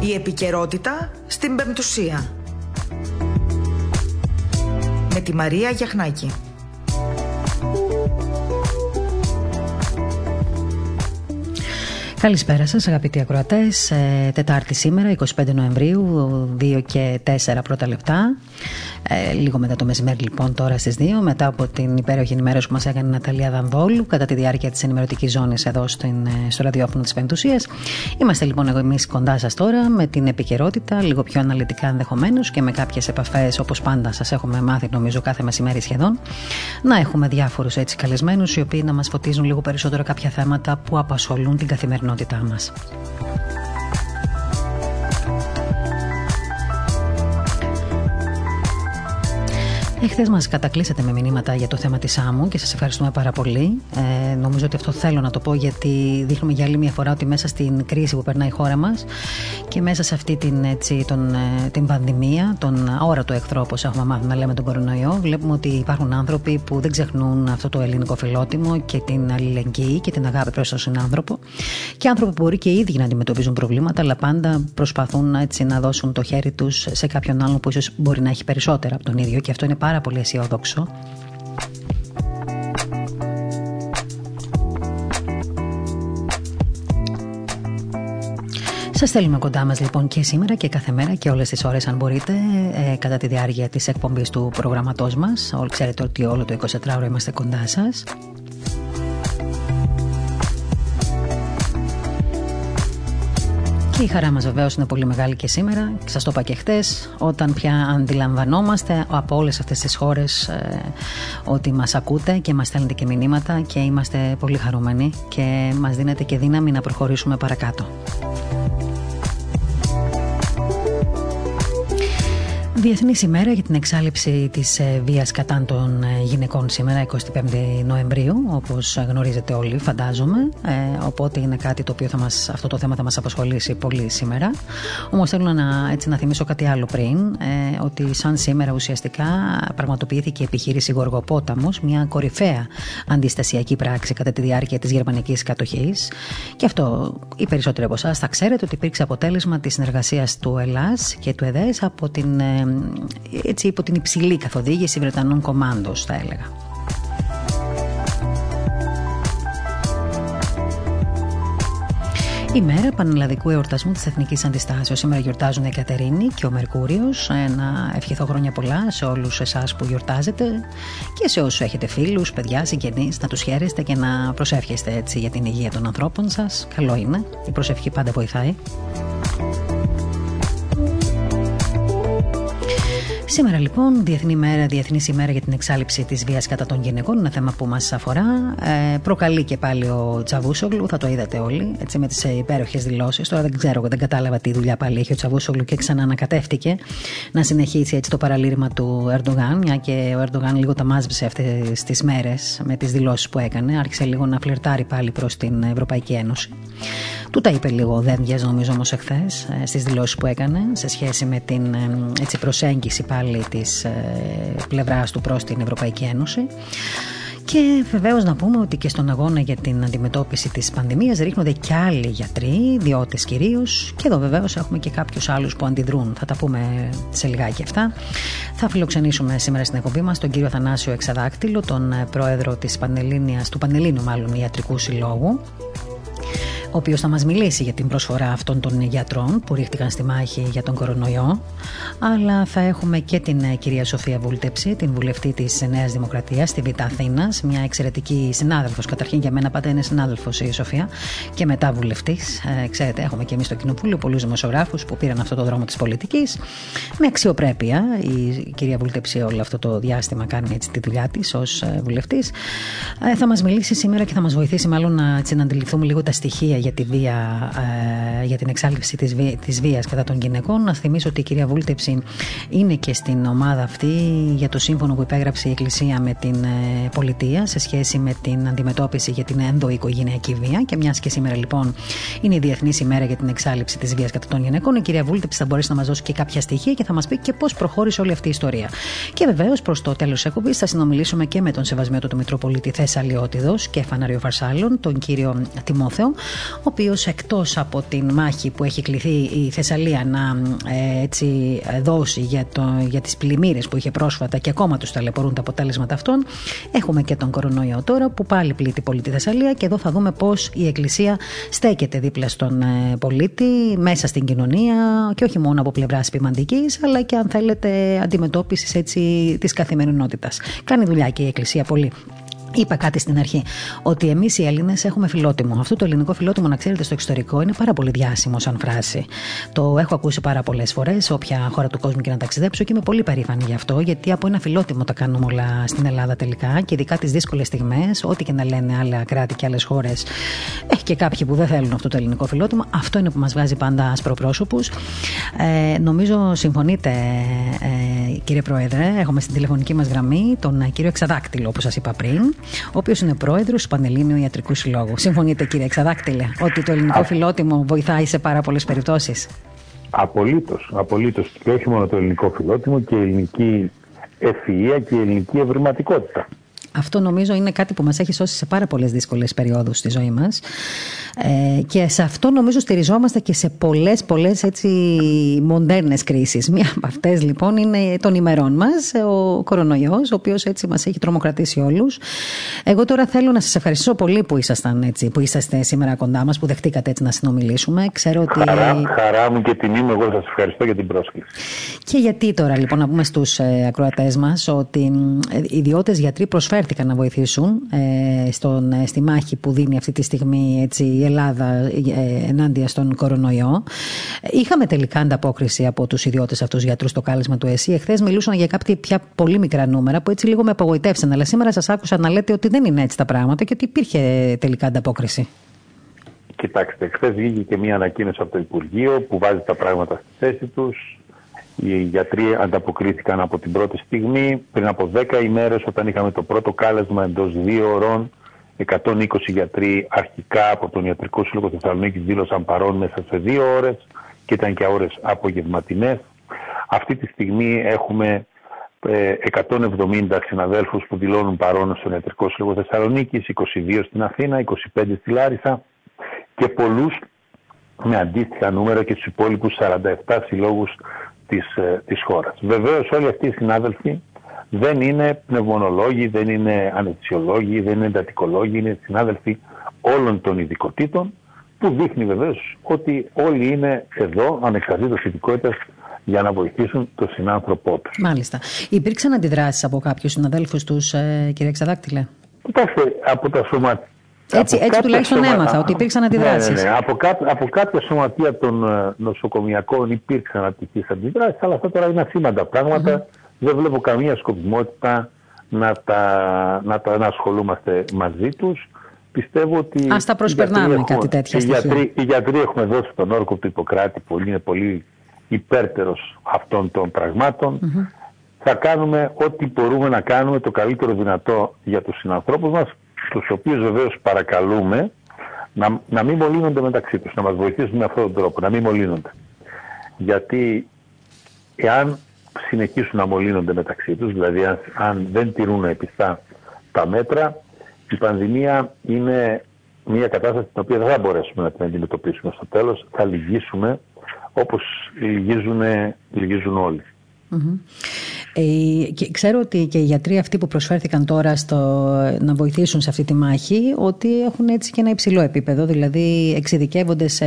Η επικαιρότητα στην Πεμπτουσία. Με τη Μαρία Γιαχνάκη. Καλησπέρα σας αγαπητοί ακροατές. Ε, Τετάρτη σήμερα, 25 Νοεμβρίου, 2 και 4 πρώτα λεπτά. Ε, λίγο μετά το μεσημέρι, λοιπόν, τώρα στις 2, μετά από την υπέροχη ενημέρωση που μας έκανε η Ναταλία Δανδόλου κατά τη διάρκεια της ενημερωτικής ζώνης εδώ στην, ε, στο ραδιόφωνο της Πεντουσία. Είμαστε λοιπόν εγώ εμείς κοντά σας τώρα με την επικαιρότητα, λίγο πιο αναλυτικά ενδεχομένως και με κάποιες επαφές όπως πάντα σας έχουμε μάθει, νομίζω, κάθε μεσημέρι σχεδόν. Να έχουμε διάφορους έτσι καλεσμένους οι οποίοι να μας φωτίζουν λίγο περισσότερο κάποια θέματα που απασχολούν την καθημερινότητά μα. Εχθές μας κατακλείσατε με μηνύματα για το θέμα της άμμου και σας ευχαριστούμε πάρα πολύ. Ε, νομίζω ότι αυτό θέλω να το πω γιατί δείχνουμε για άλλη μια φορά ότι μέσα στην κρίση που περνάει η χώρα μας και μέσα σε αυτή την, έτσι, τον, ε, την πανδημία, τον αόρατο εχθρό, όπως έχουμε μάθει να λέμε τον κορονοϊό, βλέπουμε ότι υπάρχουν άνθρωποι που δεν ξεχνούν αυτό το ελληνικό φιλότιμο και την αλληλεγγύη και την αγάπη προς τον συνάνθρωπο. Και άνθρωποι που μπορεί και οι ίδιοι να αντιμετωπίζουν προβλήματα, αλλά πάντα προσπαθούν έτσι, να δώσουν το χέρι τους σε κάποιον άλλον που ίσως μπορεί να έχει περισσότερα από τον ίδιο και αυτό είναι πάρα πολύ αισιόδοξο. Σας θέλουμε κοντά μας λοιπόν και σήμερα και κάθε μέρα και όλες τις ώρες, αν μπορείτε, ε, κατά τη διάρκεια της εκπομπής του προγραμματός μας. Όλοι ξέρετε ότι όλο το 24ωρο είμαστε κοντά σας. Και η χαρά μας βεβαίως είναι πολύ μεγάλη και σήμερα. Και σας το είπα και χτες, όταν πια αντιλαμβανόμαστε από όλες αυτές τις χώρες ε, ότι μας ακούτε και μας στέλνετε και μηνύματα και είμαστε πολύ χαρούμενοι και μας δίνετε και δύναμη να προχωρήσουμε παρακάτω. Διεθνής ημέρα για την εξάλληψη της ε, βίας κατά των ε, γυναικών σήμερα, 25 Νοεμβρίου, όπως γνωρίζετε όλοι, φαντάζομαι. Ε, οπότε είναι κάτι το οποίο θα μας, αυτό το θέμα θα μας απασχολήσει πολύ σήμερα. Όμως θέλω να, έτσι, να θυμίσω κάτι άλλο πριν, ε, ότι σαν σήμερα ουσιαστικά πραγματοποιήθηκε η επιχείρηση Γοργοπόταμος, μια κορυφαία αντιστασιακή πράξη κατά τη διάρκεια της γερμανικής κατοχής. Και αυτό οι περισσότεροι από εσάς θα ξέρετε ότι υπήρξε αποτέλεσμα της συνεργασίας του Ελλάς και του ΕΔΕΣ από την ε, έτσι υπό την υψηλή καθοδήγηση Βρετανών κομμάντος θα έλεγα. Η μέρα πανελλαδικού εορτασμού της Εθνικής Αντιστάσεως. Σήμερα γιορτάζουν η Κατερίνη και ο Μερκούριος. Ε, να ευχηθώ χρόνια πολλά σε όλους εσάς που γιορτάζετε και σε όσους έχετε φίλους, παιδιά, συγγενείς, να τους χαίρεστε και να προσεύχεστε έτσι για την υγεία των ανθρώπων σας. Καλό είναι. Η προσευχή πάντα βοηθάει. Σήμερα λοιπόν, Διεθνή μέρα, Διεθνής ημέρα για την εξάλληψη της βίας κατά των γυναικών, ένα θέμα που μας αφορά. Ε, προκαλεί και πάλι ο Τσαβούσογλου, θα το είδατε όλοι, έτσι, με τις υπέροχες δηλώσεις. Τώρα δεν ξέρω, δεν κατάλαβα τι δουλειά πάλι έχει ο Τσαβούσογλου και ξαναανακατεύτηκε να συνεχίσει έτσι το παραλήρημα του Ερντογάν, μια και ο Ερντογάν λίγο τα μάζεψε αυτές τις μέρες με τις δηλώσεις που έκανε. Άρχισε λίγο να φλερτάρει πάλι προς την Ευρωπαϊκή Ένωση. Του τα είπε λίγο δεν νομίζω όμως εχθές ε, στις δηλώσεις που έκανε σε σχέση με την ε, έτσι, προσέγγιση πάλι της ε, πλευράς του προς την Ευρωπαϊκή Ένωση. Και βεβαίως να πούμε ότι και στον αγώνα για την αντιμετώπιση της πανδημίας ρίχνονται και άλλοι γιατροί, ιδιώτες κυρίως. Και εδώ βεβαίως έχουμε και κάποιους άλλους που αντιδρούν. Θα τα πούμε σε λιγάκι αυτά. Θα φιλοξενήσουμε σήμερα στην εκπομπή μας τον κύριο Θανάσιο Εξαδάκτυλο, τον πρόεδρο της του Πανελλήνου μάλλον Ιατρικού Συλλόγου ο οποίος θα μας μιλήσει για την προσφορά αυτών των γιατρών που ρίχτηκαν στη μάχη για τον κορονοϊό. Αλλά θα έχουμε και την ε, κυρία Σοφία Βούλτεψη, την βουλευτή της Νέας Δημοκρατίας στη Β' Αθήνας, μια εξαιρετική συνάδελφος. Καταρχήν για μένα πάντα είναι συνάδελφος η Σοφία και μετά βουλευτής. Ε, ξέρετε, έχουμε και εμείς στο Κοινοβούλιο πολλούς δημοσιογράφους που πήραν αυτό το δρόμο της πολιτικής με αξιοπρέπεια. Η κυρία Βούλτεψη όλο αυτό το διάστημα κάνει έτσι τη δουλειά της ως ε, βουλευτής. Ε, θα μας μιλήσει σήμερα και θα μας βοηθήσει μάλλον να, έτσι, να αντιληφθούμε λίγο τα στοιχεία για, τη βία, ε, για την εξάλληψη της, βία, της βίας κατά των γυναικών. Να θυμίσω ότι η κυρία Βούλτεψη είναι και στην ομάδα αυτή για το σύμφωνο που υπέγραψε η Εκκλησία με την ε, πολιτεία σε σχέση με την αντιμετώπιση για την ενδοοικογενειακή βία. Και μιας και σήμερα λοιπόν είναι η Διεθνής ημέρα για την εξάλληψη της βίας κατά των γυναικών, η κυρία Βούλτεψη θα μπορέσει να μας δώσει και κάποια στοιχεία και θα μας πει και πώς προχώρησε όλη αυτή η ιστορία. Και βεβαίως προς το τέλος της εκπομπής θα συνομιλήσουμε και με τον Σεβασμένο του Μητροπολίτη Θεσσαλιώτηδο και Φανάριο Φαρσάλων, τον κύριο Τιμόθεο, ο οποίος εκτός από την μάχη που έχει κληθεί η Θεσσαλία να ε, έτσι, δώσει για, το, για τις πλημμύρες που είχε πρόσφατα και ακόμα τους ταλαιπωρούν τα αποτέλεσματα αυτών, έχουμε και τον κορονοϊό τώρα που πάλι πλήττει πολύ τη Θεσσαλία και εδώ θα δούμε πώς η Εκκλησία στέκεται δίπλα στον ε, πολίτη, μέσα στην κοινωνία και όχι μόνο από πλευράς ποιμαντικής, αλλά και αν θέλετε αντιμετώπισης της καθημερινότητας. Κάνει δουλειά και η Εκκλησία πολύ. Είπα κάτι στην αρχή, ότι εμείς οι Έλληνες έχουμε φιλότιμο. Αυτό το ελληνικό φιλότιμο, να ξέρετε, στο εξωτερικό είναι πάρα πολύ διάσημο σαν φράση. Το έχω ακούσει πάρα πολλές φορές, όποια χώρα του κόσμου και να ταξιδέψω και είμαι πολύ περήφανη γι' αυτό, γιατί από ένα φιλότιμο τα κάνουμε όλα στην Ελλάδα τελικά και ειδικά τις δύσκολες στιγμές, ό,τι και να λένε άλλα κράτη και άλλες χώρες, έχει και κάποιοι που δεν θέλουν αυτό το ελληνικό φιλότιμο. Αυτό είναι που μας βγάζει πάντα ασπροπρόσωπου. Ε, νομίζω συμφωνείτε, ε, κύριε Πρόεδρε, έχουμε στην τηλεφωνική μας γραμμή τον ε, κύριο Εξαδάκτυλο, όπως σας είπα πριν ο οποίος είναι πρόεδρος του Πανελλήνιου Ιατρικού Συλλόγου. Συμφωνείτε, κύριε Εξαδάκτηλε, ότι το ελληνικό φιλότιμο βοηθάει σε πάρα πολλές περιπτώσεις; Απολύτως. Απολύτως. Και όχι μόνο το ελληνικό φιλότιμο και η ελληνική ευφυα και η ελληνική ευρηματικότητα. Αυτό νομίζω είναι κάτι που μας έχει σώσει σε πάρα πολλές δύσκολες περιόδους στη ζωή μας ε, και σε αυτό νομίζω στηριζόμαστε και σε πολλές πολλές έτσι μοντέρνες κρίσεις. Μία από αυτές λοιπόν είναι των ημερών μας, ο κορονοϊός, ο οποίος έτσι μας έχει τρομοκρατήσει όλους. Εγώ τώρα θέλω να σας ευχαριστήσω πολύ που, ήσασταν, έτσι, που είσαστε σήμερα κοντά μας, που δεχτήκατε έτσι να συνομιλήσουμε. Ξέρω ότι... χαρά, χαρά μου και τιμή μου, εγώ σας ευχαριστώ για την πρόσκληση. Και γιατί τώρα λοιπόν να πούμε στους ε, ακροατές μας ότι ε, οι ιδιώτες γιατροί προσφέρουν να βοηθήσουν ε, στον, ε, στη μάχη που δίνει αυτή τη στιγμή έτσι, η Ελλάδα ε, ενάντια στον κορονοϊό. Είχαμε τελικά ανταπόκριση από τους ιδιώτες αυτούς γιατρούς στο κάλεσμα του ΕΣΥ. Εχθές μιλούσαν για κάποια πια πολύ μικρά νούμερα που έτσι λίγο με απογοητεύσαν. Αλλά σήμερα σας άκουσα να λέτε ότι δεν είναι έτσι τα πράγματα και ότι υπήρχε τελικά ανταπόκριση. Κοιτάξτε, χθες βγήκε και μία ανακοίνωση από το Υπουργείο που βάζει τα πράγματα στη θέση τους. Οι γιατροί ανταποκρίθηκαν από την πρώτη στιγμή. Πριν από 10 ημέρες όταν είχαμε το πρώτο κάλεσμα εντός δύο ώρων 120 γιατροί αρχικά από τον Ιατρικό Σύλλογο Θεσσαλονίκης δήλωσαν παρόν μέσα σε δύο ώρες και ήταν και ώρες απογευματινές. Αυτή τη στιγμή έχουμε 170 ε, συναδέλφους που δηλώνουν παρόν στον Ιατρικό Σύλλογο Θεσσαλονίκης, 22 στην Αθήνα, 25 στη Λάρισα και πολλούς με αντίστοιχα νούμερα και στους υπόλοιπους 47 συλλόγους της, ε, της χώρας. Βεβαίως όλοι αυτοί οι συνάδελφοι δεν είναι πνευμονολόγοι, δεν είναι ανεξιολόγοι, δεν είναι εντατικολόγοι, είναι συνάδελφοι όλων των ειδικοτήτων που δείχνει βεβαίως ότι όλοι είναι εδώ ανεξαρτήτως ειδικότητας για να βοηθήσουν τον συνάνθρωπό τους. Μάλιστα. Υπήρξαν αντιδράσεις από κάποιους συναδέλφους τους, ε, κύριε Ξαδάκτηλε; Κοιτάξτε, από τα σωματεία έτσι, έτσι τουλάχιστον σωμα... έμαθα ότι υπήρξαν αντιδράσεις. Ναι, ναι, ναι. Από, κά... από κάποια σωματεία των ε, νοσοκομιακών υπήρξαν ατυχείς αντιδράσεις, αλλά αυτά τώρα είναι ασήμαντα πράγματα. Mm-hmm. Δεν βλέπω καμία σκοπιμότητα να, τα... να, τα... να ασχολούμαστε μαζί τους. Πιστεύω ότι. Α τα προσπερνάμε κάτι τέτοια στοιχεία. Οι γιατροί, οι γιατροί έχουμε δώσει τον όρκο του Ιπποκράτη που είναι πολύ υπέρτερος αυτών των πραγμάτων. Mm-hmm. Θα κάνουμε ό,τι μπορούμε να κάνουμε το καλύτερο δυνατό για τους συνανθρώπους μας τους οποίους βεβαίως παρακαλούμε να, να μην μολύνονται μεταξύ τους, να μας βοηθήσουν με αυτόν τον τρόπο, να μην μολύνονται. Γιατί εάν συνεχίσουν να μολύνονται μεταξύ τους, δηλαδή αν, αν δεν τηρούν επιστά τα μέτρα, η πανδημία είναι μια κατάσταση την οποία δεν θα μπορέσουμε να την αντιμετωπίσουμε στο τέλος, θα λυγίσουμε όπως λυγίζουν, λυγίζουν όλοι. Ε, και ξέρω ότι και οι γιατροί αυτοί που προσφέρθηκαν τώρα στο, να βοηθήσουν σε αυτή τη μάχη, ότι έχουν έτσι και ένα υψηλό επίπεδο, δηλαδή εξειδικεύονται σε,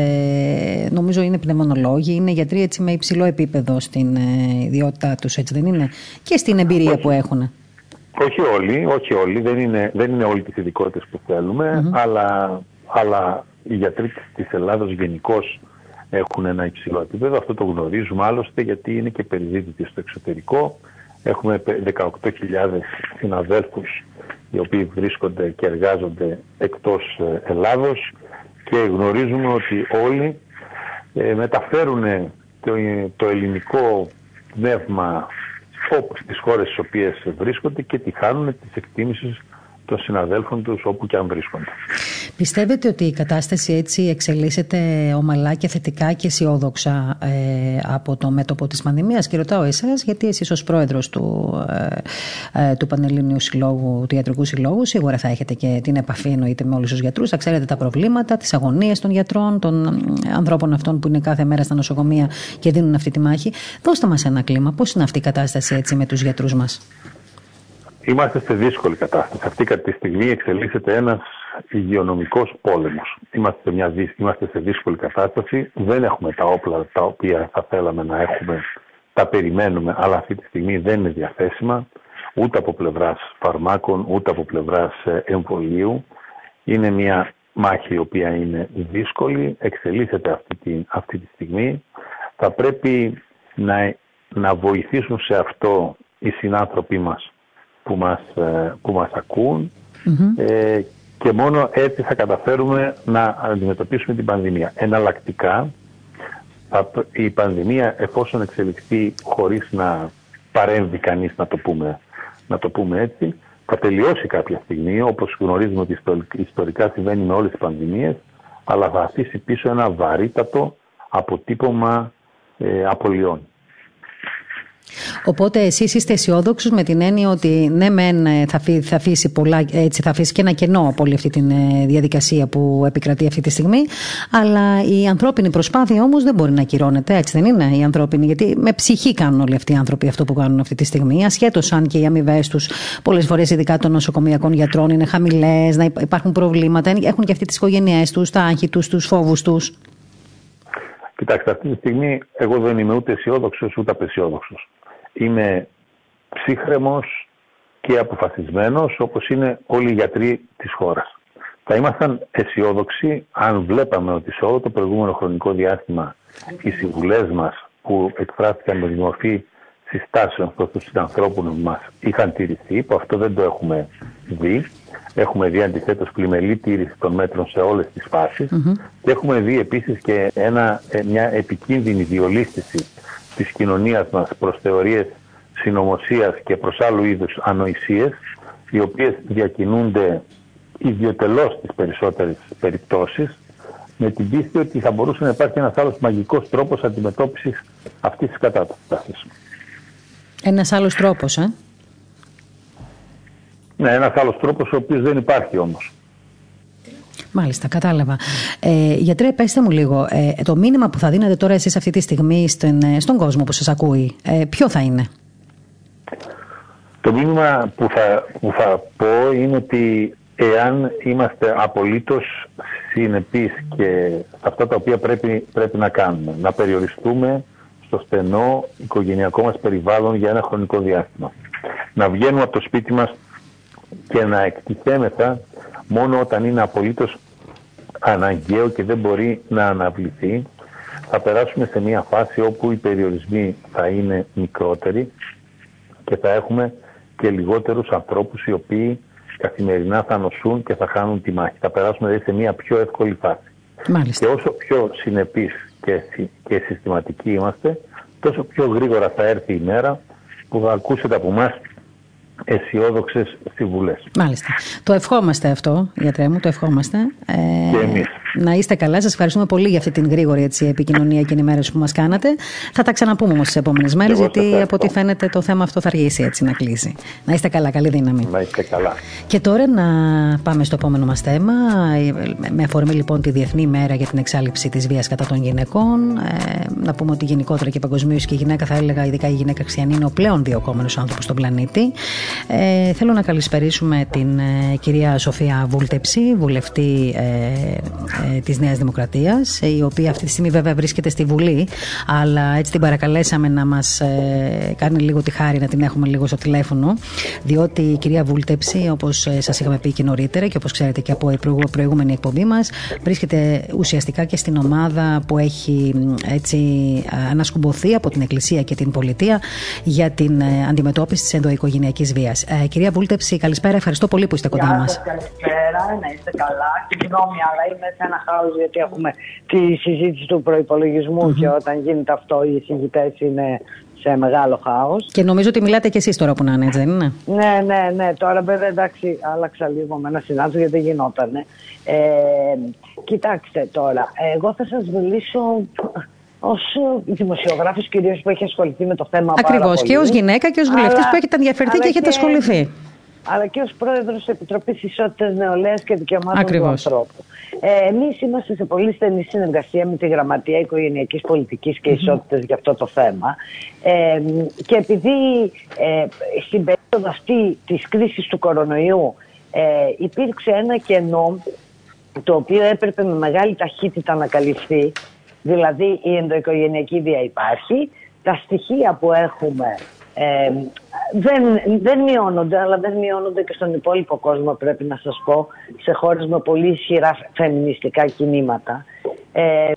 νομίζω είναι πνευμονολόγοι, είναι γιατροί έτσι με υψηλό επίπεδο στην ε, ιδιότητά τους, έτσι δεν είναι, και στην εμπειρία που έχουν. Όχι όλοι, όχι όλοι, δεν είναι, δεν είναι όλοι τις ειδικότητες που θέλουμε, αλλά, αλλά οι γιατροί της Ελλάδος γενικώς έχουν ένα υψηλό επίπεδο. Αυτό το γνωρίζουμε άλλωστε γιατί είναι και περιζήτητοι στο εξωτερικό. Έχουμε 18.000 συναδέλφους οι οποίοι βρίσκονται και εργάζονται εκτός ε, Ελλάδος και γνωρίζουμε ότι όλοι ε, μεταφέρουν το, ελληνικό πνεύμα όπως στις χώρες στις οποίες βρίσκονται και τη χάνουν τις εκτίμησεις των συναδέλφων τους όπου και αν βρίσκονται. Πιστεύετε ότι η κατάσταση έτσι εξελίσσεται ομαλά και θετικά και αισιόδοξα ε, από το μέτωπο της πανδημίας; Και ρωτάω εσάς γιατί εσείς ως πρόεδρος του, ε, ε, του Πανελλήνιου Συλλόγου, του Ιατρικού Συλλόγου σίγουρα θα έχετε και την επαφή εννοείται με όλους τους γιατρούς, θα ξέρετε τα προβλήματα, τις αγωνίες των γιατρών, των ανθρώπων αυτών που είναι κάθε μέρα στα νοσοκομεία και δίνουν αυτή τη μάχη. Δώστε μας ένα κλίμα, πώς είναι αυτή η κατάσταση έτσι με τους γιατρούς μας; Είμαστε σε δύσκολη κατάσταση. Αυτή τη στιγμή εξελίσσεται ένας υγειονομικός πόλεμος. Είμαστε σε, μια, είμαστε σε δύσκολη κατάσταση. Δεν έχουμε τα όπλα τα οποία θα θέλαμε να έχουμε. Τα περιμένουμε, αλλά αυτή τη στιγμή δεν είναι διαθέσιμα ούτε από πλευράς φαρμάκων, ούτε από πλευράς ε, εμβολίου. Είναι μια μάχη η οποία είναι δύσκολη, εξελίσσεται αυτή τη, αυτή τη στιγμή. Θα πρέπει να, να βοηθήσουν σε αυτό οι συνάνθρωποι μας που μας, ε, που μας ακουν ε, και μόνο έτσι θα καταφέρουμε να αντιμετωπίσουμε την πανδημία. Εναλλακτικά, η πανδημία εφόσον εξελιχθεί χωρίς να παρέμβει κανείς να το πούμε, να το πούμε έτσι, θα τελειώσει κάποια στιγμή, όπως γνωρίζουμε ότι ιστορικά συμβαίνει με όλες τις πανδημίες, αλλά θα αφήσει πίσω ένα βαρύτατο αποτύπωμα ε, απολειών. Οπότε εσείς είστε αισιόδοξου με την έννοια ότι ναι, μεν ε, θα, θα, αφήσει πολλά, έτσι, θα αφήσει και ένα κενό από όλη αυτή τη ε, διαδικασία που επικρατεί αυτή τη στιγμή. Αλλά η ανθρώπινη προσπάθεια όμως δεν μπορεί να ακυρώνεται, έτσι δεν είναι η ανθρώπινη. Γιατί με ψυχή κάνουν όλοι αυτοί οι άνθρωποι αυτό που κάνουν αυτή τη στιγμή. Ασχέτως αν και οι αμοιβές τους πολλές φορές, ειδικά των νοσοκομειακών γιατρών, είναι χαμηλές, να υπάρχουν προβλήματα. Έχουν και αυτοί τις οικογένειές τους, τα άγχη τους, τους φόβους τους. Κοιτάξτε, αυτή τη στιγμή εγώ δεν είμαι ούτε αισιόδοξος ούτε απεσιόδοξος είμαι ψύχρεμος και αποφασισμένος όπως είναι όλοι οι γιατροί της χώρας. Θα ήμασταν αισιόδοξοι αν βλέπαμε ότι σε όλο το προηγούμενο χρονικό διάστημα οι συμβουλές μας που εκφράστηκαν με τη μορφή συστάσεων προς τους ανθρώπους μας είχαν τηρηθεί, που αυτό δεν το έχουμε δει. Έχουμε δει αντιθέτως πλημελή τήρηση των μέτρων σε όλες τις φασεις και έχουμε δει επίσης και ένα, ε, μια επικίνδυνη διολίστηση της κοινωνίας μας προς θεωρίες συνωμοσίας και προς άλλου είδους ανοησίες, οι οποίες διακινούνται ιδιωτελώς στις περισσότερες περιπτώσεις, με την πίστη ότι θα μπορούσε να υπάρχει ένας άλλος μαγικός τρόπος αντιμετώπισης αυτής της κατάστασης. Ένας άλλος τρόπος, ε; Ναι, ένας άλλος τρόπος ο οποίος δεν υπάρχει όμως. Μάλιστα, κατάλαβα. Ε, γιατρέ, πέστε μου λίγο, ε, το μήνυμα που θα δίνετε τώρα εσείς αυτή τη στιγμή στον, ε, στον κόσμο που σας ακούει, ε, ποιο θα είναι; Το μήνυμα που θα, που θα πω είναι ότι εάν είμαστε απολύτως συνεπείς και αυτά τα οποία πρέπει, πρέπει να κάνουμε, να περιοριστούμε στο στενό οικογενειακό μας περιβάλλον για ένα χρονικό διάστημα. Να βγαίνουμε από το σπίτι μας και να εκτιθέμεθα μόνο όταν είναι απολύτως αναγκαίο και δεν μπορεί να αναβληθεί, θα περάσουμε σε μια φάση όπου οι περιορισμοί θα είναι μικρότεροι και θα έχουμε και λιγότερους ανθρώπους οι οποίοι καθημερινά θα νοσούν και θα χάνουν τη μάχη. Θα περάσουμε δηλαδή σε μια πιο εύκολη φάση. Μάλιστα. Και όσο πιο συνεπείς και, και συστηματικοί είμαστε, τόσο πιο γρήγορα θα έρθει η μέρα που θα ακούσετε από εμάς αισιόδοξες συμβουλές. Μάλιστα. Το ευχόμαστε αυτό, γιατρέ μου, το ευχόμαστε. Ε, και εμείς. Να είστε καλά. Σας ευχαριστούμε πολύ για αυτή την γρήγορη έτσι, επικοινωνία και ενημέρωση που μας κάνατε. Θα τα ξαναπούμε όμως τι επόμενες μέρες, γιατί από ό,τι φαίνεται το θέμα αυτό θα αργήσει έτσι να κλείσει. Να είστε καλά, καλή δύναμη. Να είστε καλά. Και τώρα να πάμε στο επόμενο μας θέμα. Με αφορμή λοιπόν τη Διεθνή Μέρα για την Εξάλληψη της Βίας κατά των Γυναικών. Ε, να πούμε ότι γενικότερα και παγκοσμίως και η γυναίκα, θα έλεγα, ειδικά η γυναίκα χριστιανή, είναι ο πλέον διοκόμενο άνθρωπος στον πλανήτη. Ε, θέλω να καλησπερίσουμε την ε, κυρία Σοφία Βούλτεψη, βουλευτή ε, ε, της Νέας Δημοκρατίας, η οποία αυτή τη στιγμή βέβαια βρίσκεται στη Βουλή, αλλά έτσι την παρακαλέσαμε να μας ε, κάνει λίγο τη χάρη να την έχουμε λίγο στο τηλέφωνο, διότι η κυρία Βούλτεψη, όπως ε, σας είχαμε πει και νωρίτερα και όπως ξέρετε και από η προηγούμενη εκπομπή μας, βρίσκεται ουσιαστικά και στην ομάδα που έχει έτσι ανασκουμποθεί από την Εκκλησία και την Πολιτεία για την αντιμετώπιση της ενδοοικογενειακής βίας. Ε, κυρία Βούλτεψη, καλησπέρα. Ευχαριστώ πολύ που είστε κοντά μας. Καλησπέρα, να είστε καλά. Συγγνώμη, αλλά είμαι σε ένα χάος γιατί έχουμε τη συζήτηση του προπολογισμου και όταν γίνεται αυτό οι συζητές είναι σε μεγάλο χάος. Και νομίζω ότι μιλάτε κι εσείς τώρα που να είναι, έτσι δεν είναι; Ναι, ναι, ναι. Τώρα βέβαια εντάξει, άλλαξα λίγο με ένα συνάδελφο γιατί δεν γινότανε. Ε, κοιτάξτε τώρα, εγώ θα σας μιλήσω ως δημοσιογράφος κυρίως που έχει ασχοληθεί με το θέμα Ακριβώς. Και ως γυναίκα και ως βουλευτής που έχετε ενδιαφερθεί και έχετε ασχοληθεί αλλά και ως πρόεδρος της Επιτροπής Ισότητας Νεολαίας και Δικαιωμάτων του Ανθρώπου. Ε, Εμείς είμαστε σε πολύ στενή συνεργασία με τη Γραμματεία Οικογενειακής Πολιτικής και Ισότητας για αυτό το θέμα. Ε, και επειδή ε, στην περίοδο αυτή της κρίσης του κορονοϊού ε, υπήρξε ένα κενό το οποίο έπρεπε με μεγάλη ταχύτητα να καλυφθεί, δηλαδή η ενδοοικογενειακή βία υπάρχει, τα στοιχεία που έχουμε ε, δεν, δεν μειώνονται, αλλά δεν μειώνονται και στον υπόλοιπο κόσμο, πρέπει να σας πω, σε χώρες με πολύ ισχυρά φεμινιστικά κινήματα. Ε,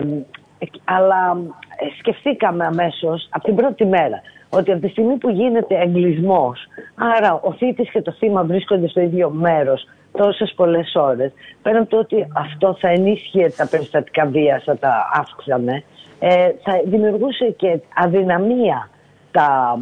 αλλά σκεφτήκαμε αμέσως από την πρώτη μέρα ότι από τη στιγμή που γίνεται εγκλισμός, άρα ο θήτης και το θύμα βρίσκονται στο ίδιο μέρος τόσες πολλές ώρες, πέραν το ότι αυτό θα ενίσχυε τα περιστατικά βίας, θα τα αύξανε, ε, θα δημιουργούσε και αδυναμία τα,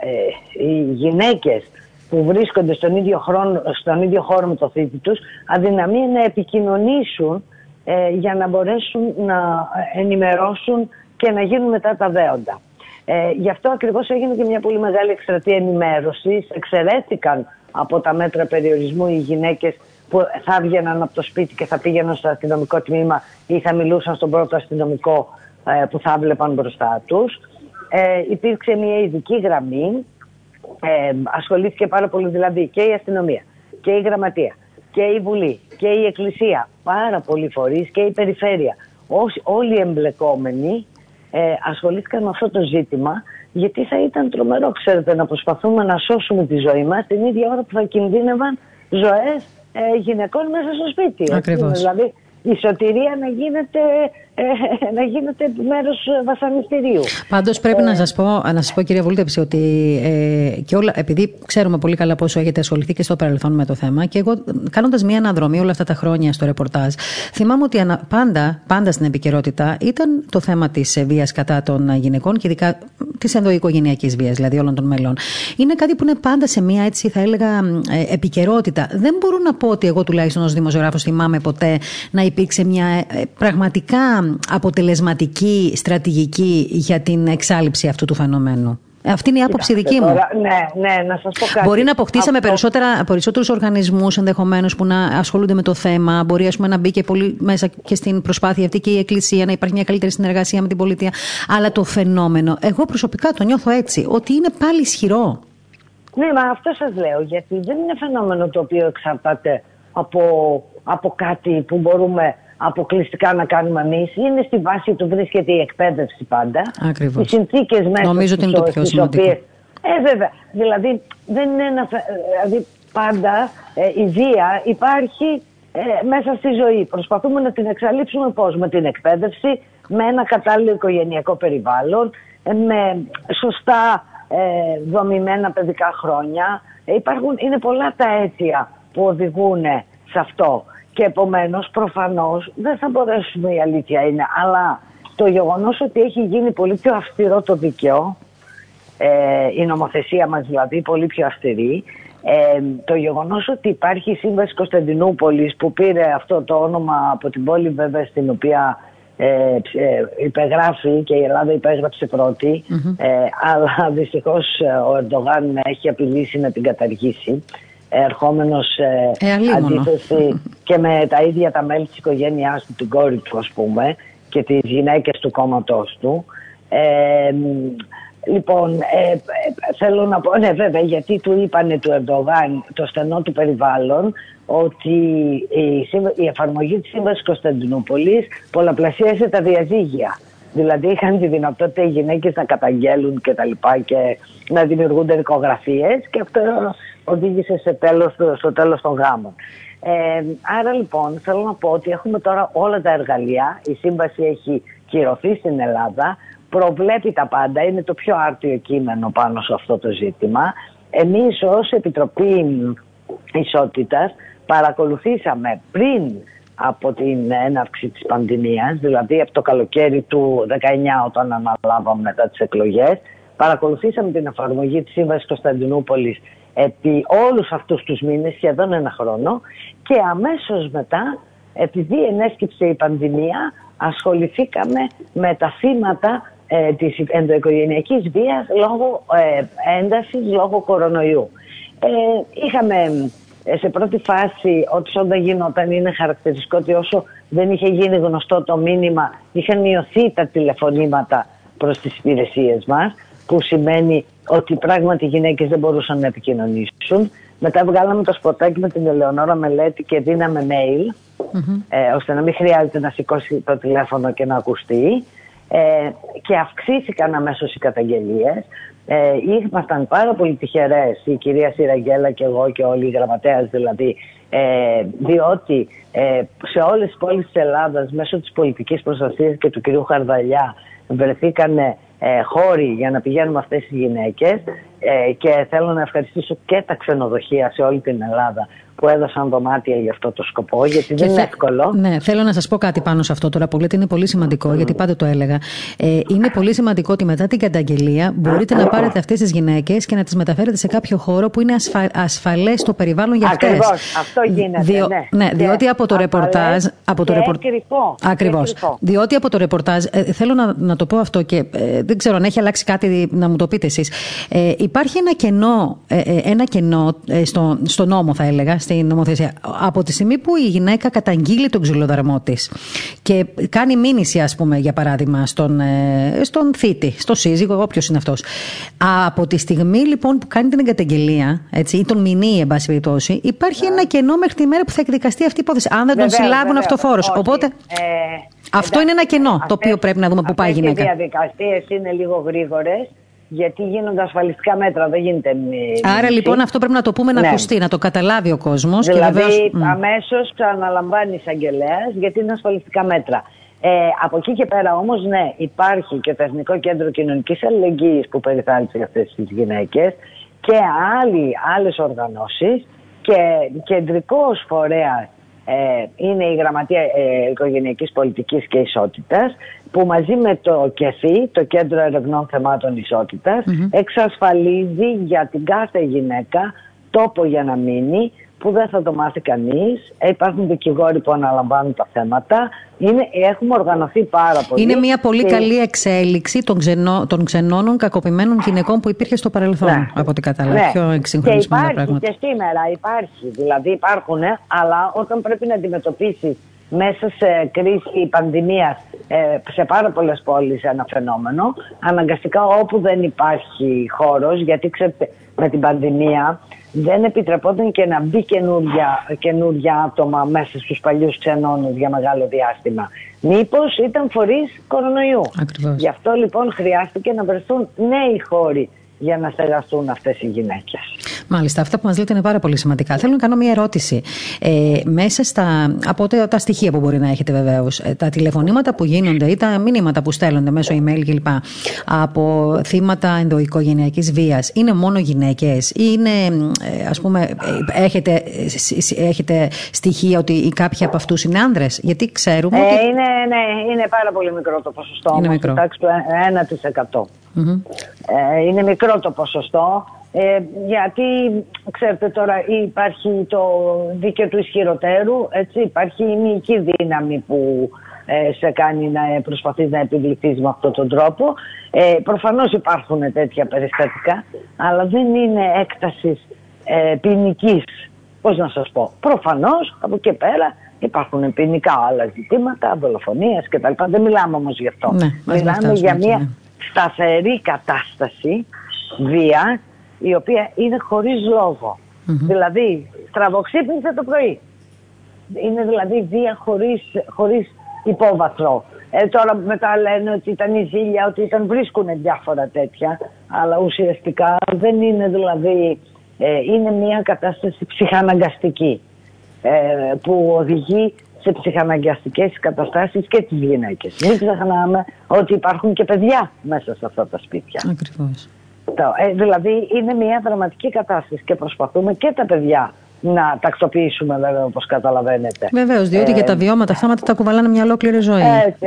ε, οι γυναίκες που βρίσκονται στον ίδιο, χρόνο, στον ίδιο χώρο με το θήτη τους αδυναμία να επικοινωνήσουν ε, για να μπορέσουν να ενημερώσουν και να γίνουν μετά τα δέοντα. Ε, γι' αυτό ακριβώς έγινε και μια πολύ μεγάλη εκστρατεία ενημέρωσης. Εξαιρέθηκαν από τα μέτρα περιορισμού οι γυναίκες που θα βγαίναν από το σπίτι και θα πήγαιναν στο αστυνομικό τμήμα ή θα μιλούσαν στον πρώτο αστυνομικό ε, που θα βλέπαν μπροστά τους ε, υπήρξε μια ειδική γραμμή, ε, ασχολήθηκε πάρα πολύ δηλαδή και η αστυνομία και η γραμματεία και η Βουλή και η Εκκλησία, πάρα πολλοί φορείς και η Περιφέρεια. όλοι οι εμπλεκόμενοι ε, ασχολήθηκαν με αυτό το ζήτημα γιατί θα ήταν τρομερό, ξέρετε, να προσπαθούμε να σώσουμε τη ζωή μας την ίδια ώρα που θα κινδύνευαν ζωές ε, γυναικών μέσα στο σπίτι. Ακριβώς. Δηλαδή η σωτηρία να γίνεται, ε, να γίνεται μέρος βασανιστηρίου. Πάντως πρέπει να ε, σας πω, να σας πω κυρία Βουλτέψη ότι ε, και όλα, επειδή ξέρουμε πολύ καλά πόσο έχετε ασχοληθεί και στο παρελθόν με το θέμα και εγώ κάνοντας μια αναδρομή όλα αυτά τα χρόνια στο ρεπορτάζ θυμάμαι ότι πάντα, πάντα στην επικαιρότητα ήταν το θέμα της βίας κατά των γυναικών και ειδικά της ενδοοικογενειακής βίας δηλαδή όλων των μελών. Είναι κάτι που είναι πάντα σε μια έτσι θα έλεγα ε, επικαιρότητα. Δεν μπορώ να πω ότι εγώ τουλάχιστον ως δημοσιογράφος θυμάμαι ποτέ να υπήρξε μια ε, πραγματικά αποτελεσματική στρατηγική για την εξάλληψη αυτού του φαινομένου. Αυτή είναι η άποψη δική μου. ναι, ναι, να σας πω κάτι. Μπορεί να αποκτήσαμε Αυτό... περισσότερα, περισσότερους οργανισμούς ενδεχομένως που να ασχολούνται με το θέμα. Μπορεί ας πούμε, να μπει και πολύ μέσα και στην προσπάθεια αυτή και η Εκκλησία, να υπάρχει μια καλύτερη συνεργασία με την πολιτεία. Αλλά το φαινόμενο, εγώ προσωπικά το νιώθω έτσι, ότι είναι πάλι ισχυρό. Ναι, μα αυτό σας λέω, γιατί δεν είναι φαινόμενο το οποίο εξαρτάται από από κάτι που μπορούμε αποκλειστικά να κάνουμε εμείς. Είναι στη βάση του βρίσκεται η εκπαίδευση πάντα. Ακριβώς. Οι συνθήκες μέσα Νομίζω ότι είναι το πιο σημαντικό. Οποίες... Ε, βέβαια. Δηλαδή, δεν είναι ένα... δηλαδή πάντα ε, η βία υπάρχει ε, μέσα στη ζωή. Προσπαθούμε να την εξαλείψουμε πώς, με την εκπαίδευση, με ένα κατάλληλο οικογενειακό περιβάλλον, ε, με σωστά ε, δομημένα παιδικά χρόνια. υπάρχουν, είναι πολλά τα αίτια που οδηγούν σε αυτό. Και επομένως, προφανώς δεν θα μπορέσουμε, η αλήθεια είναι. Αλλά το γεγονός ότι έχει γίνει πολύ πιο αυστηρό το δίκαιο, ε, η νομοθεσία μας δηλαδή πολύ πιο αυστηρή, ε, το γεγονός ότι υπάρχει η Σύμβαση Κωνσταντινούπολης που πήρε αυτό το όνομα από την πόλη βέβαια στην οποία ε, ε υπεγράφει και η Ελλάδα υπέγραψε ε, αλλά δυστυχώς ο Ερντογάν έχει απειλήσει να την καταργήσει ερχόμενος σε ε, αντίθεση και με τα ίδια τα μέλη της οικογένειάς του, την κόρη του ας πούμε και τις γυναίκες του κόμματός του. Ε, λοιπόν, ε, θέλω να πω, ναι βέβαια, γιατί του είπανε του Ερντογάν το στενό του περιβάλλον ότι η, η εφαρμογή της Σύμβασης Κωνσταντινούπολης πολλαπλασίασε τα διαζύγια. Δηλαδή είχαν τη δυνατότητα οι γυναίκες να καταγγέλουν και τα λοιπά και να δημιουργούνται δικογραφίες και αυτό οδήγησε σε τέλος, στο τέλος των γάμων. Ε, άρα λοιπόν θέλω να πω ότι έχουμε τώρα όλα τα εργαλεία, η σύμβαση έχει κυρωθεί στην Ελλάδα, προβλέπει τα πάντα, είναι το πιο άρτιο κείμενο πάνω σε αυτό το ζήτημα. Εμείς ως Επιτροπή Ισότητας παρακολουθήσαμε πριν από την έναρξη της πανδημίας, δηλαδή από το καλοκαίρι του 19 όταν αναλάβαμε μετά τις εκλογές. Παρακολουθήσαμε την εφαρμογή της Σύμβασης Κωνσταντινούπολης επί όλους αυτούς τους μήνες, σχεδόν ένα χρόνο και αμέσως μετά, επειδή ενέσκυψε η πανδημία, ασχοληθήκαμε με τα θύματα ε, της ενδοοικογενειακής βίας λόγω ε, έντασης, λόγω κορονοϊού. Ε, είχαμε ε, σε πρώτη φάση ότι όταν γινόταν είναι χαρακτηριστικό ότι όσο δεν είχε γίνει γνωστό το μήνυμα είχαν μειωθεί τα τηλεφωνήματα προς τις υπηρεσίες μας που σημαίνει ότι πράγματι οι γυναίκες δεν μπορούσαν να επικοινωνήσουν. Μετά βγάλαμε το σποτάκι με την Ελεονόρα Μελέτη και δίναμε mail ε, ώστε να μην χρειάζεται να σηκώσει το τηλέφωνο και να ακουστεί ε, και αυξήθηκαν αμέσως οι καταγγελίες. Ε, ήμασταν πάρα πολύ τυχερές, η κυρία Σιραγγέλα και εγώ και όλοι οι γραμματέας δηλαδή, ε, διότι ε, σε όλες τις πόλεις της Ελλάδας, μέσω της πολιτικής προστασίας και του κυρίου Χαρδαλιά, βρεθήκαν ε, χώροι για να πηγαίνουμε αυτές τι γυναίκες. Ε, και θέλω να ευχαριστήσω και τα ξενοδοχεία σε όλη την Ελλάδα που έδωσαν δωμάτια για αυτό το σκοπό, γιατί δεν είναι εύκολο. Ναι, θέλω να σας πω κάτι πάνω σε αυτό τώρα που λέτε είναι πολύ σημαντικό, γιατί πάντα το έλεγα. Ε, είναι πολύ σημαντικό ότι μετά την καταγγελία μπορείτε να πάρετε αυτές τις γυναίκες και να τις μεταφέρετε σε κάποιο χώρο που είναι ασφα... ασφαλές στο περιβάλλον για αυτές. Ακριβώς, αυτό γίνεται. Διο... Ναι, ναι διότι από το ρεπορτάζ. Από το ρεπορ... Ακριβώς. Διότι από το ρεπορτάζ. Ε, θέλω να, να το πω αυτό και ε, δεν ξέρω αν έχει αλλάξει κάτι να μου το πείτε εσείς. Ε, υπάρχει ένα κενό, ε, ένα κενό στο, στο νόμο, θα έλεγα, στην νομοθεσία. Από τη στιγμή που η γυναίκα καταγγείλει τον ξυλοδαρμό της και κάνει μήνυση, ας πούμε, για παράδειγμα, στον, ε, στον θήτη, στο σύζυγο, όποιος είναι αυτός. Από τη στιγμή λοιπόν που κάνει την καταγγελία, έτσι, ή τον μηνύει, εν πάση περιπτώσει, υπάρχει ένα κενό μέχρι τη μέρα που θα εκδικαστεί αυτή η υπόθεση. Αν δεν τον συλλάβουν αυτοφόρος. Οπότε. Ε, αυτό είναι ένα κενό το οποίο πρέπει να δούμε που πάει η γυναίκα. Οι διαδικασίες είναι λίγο γρήγορες γιατί γίνονται ασφαλιστικά μέτρα, δεν γίνεται Άρα λοιπόν αυτό πρέπει να το πούμε να ναι. ακουστεί, να το καταλάβει ο κόσμος. Δηλαδή βεβαίως... αμέσως ξαναλαμβάνει εισαγγελέα γιατί είναι ασφαλιστικά μέτρα. Ε, από εκεί και πέρα όμως, ναι, υπάρχει και το Εθνικό Κέντρο Κοινωνικής Αλληλεγγύης που περιθάλψει αυτές τις γυναίκες και άλλες οργανώσεις και κεντρικός φορέας ε, είναι η Γραμματεία ε, Οικογενειακής Πολιτικής και Ισότητας που μαζί με το ΚΕΘΗ, το Κέντρο Ερευνών Θεμάτων εξασφαλίζει για την κάθε γυναίκα τόπο για να μείνει που δεν θα το μάθει κανείς. Ε, υπάρχουν δικηγόροι που αναλαμβάνουν τα θέματα. Είναι, έχουμε οργανωθεί πάρα πολύ. Είναι μια πολύ καλή εξέλιξη των, ξενό, των ξενώνων κακοποιημένων γυναικών που υπήρχε στο παρελθόν, ναι. από ό,τι κατάλαβα. Ναι. Πιο εξυγχρονισμένα και υπάρχει Και σήμερα υπάρχει. Δηλαδή υπάρχουν, αλλά όταν πρέπει να αντιμετωπίσεις μέσα σε κρίση πανδημίας ε, σε πάρα πολλές πόλεις ένα φαινόμενο αναγκαστικά όπου δεν υπάρχει χώρος γιατί ξέρετε με την πανδημία δεν επιτρεπόταν και να μπει καινούργια, άτομα μέσα στους παλιούς ξενώνους για μεγάλο διάστημα. Μήπως ήταν φορείς κορονοϊού. Ακριβώς. Γι' αυτό λοιπόν χρειάστηκε να βρεθούν νέοι χώροι για να στεγαστούν αυτές οι γυναίκες. Μάλιστα, αυτά που μας λέτε είναι πάρα πολύ σημαντικά. Θέλω να κάνω μια ερώτηση. Ε, μέσα στα, από τα στοιχεία που μπορεί να έχετε βεβαίως, ε, τα τηλεφωνήματα που γίνονται ή τα μηνύματα που στέλνονται μέσω email κλπ. από θύματα ενδοοικογενειακής βίας, είναι μόνο γυναίκες ή είναι, ε, ας πούμε, ε, έχετε, έχετε στοιχεία ότι κάποιοι από αυτούς είναι άνδρες, γιατί ξέρουμε ότι... Είναι, ναι, είναι πάρα πολύ μικρό το ποσοστό, είναι μικρό. τάξη του 1%. Ε, είναι μικρό το ποσοστό. Ε, γιατί, ξέρετε τώρα, υπάρχει το δίκαιο του ισχυροτέρου, έτσι, υπάρχει η μυϊκή δύναμη που ε, σε κάνει να προσπαθείς να επιβληθείς με αυτόν τον τρόπο. Ε, προφανώς υπάρχουν τέτοια περιστατικά, αλλά δεν είναι έκτασης ε, ποινικής. Πώς να σας πω. Προφανώς, από εκεί πέρα, υπάρχουν ποινικά άλλα ζητήματα, δολοφονίες κτλ. Δεν μιλάμε όμως γι' αυτό. Ναι, μιλάμε για μια ναι σταθερή κατάσταση βία η οποία είναι χωρίς Δηλαδή στραβοξύπνησε το πρωί. Είναι δηλαδή βία χωρίς, χωρίς υπόβαθρο. Ε, τώρα μετά λένε ότι ήταν η ζήλια, ότι ήταν βρίσκουν διάφορα τέτοια, αλλά ουσιαστικά δεν είναι δηλαδή, ε, είναι μια κατάσταση ψυχαναγκαστική ε, που οδηγεί σε ψυχαναγκαστικές καταστάσεις και τις γυναίκες. Μην ξεχνάμε ότι υπάρχουν και παιδιά μέσα σε αυτά τα σπίτια. Ακριβώς. Ε, δηλαδή είναι μια δραματική κατάσταση και προσπαθούμε και τα παιδιά να τακτοποιήσουμε βέβαια όπως καταλαβαίνετε. Βεβαίως, διότι ε, για τα βιώματα αυτά τα κουβαλάνε μια ολόκληρη ζωή.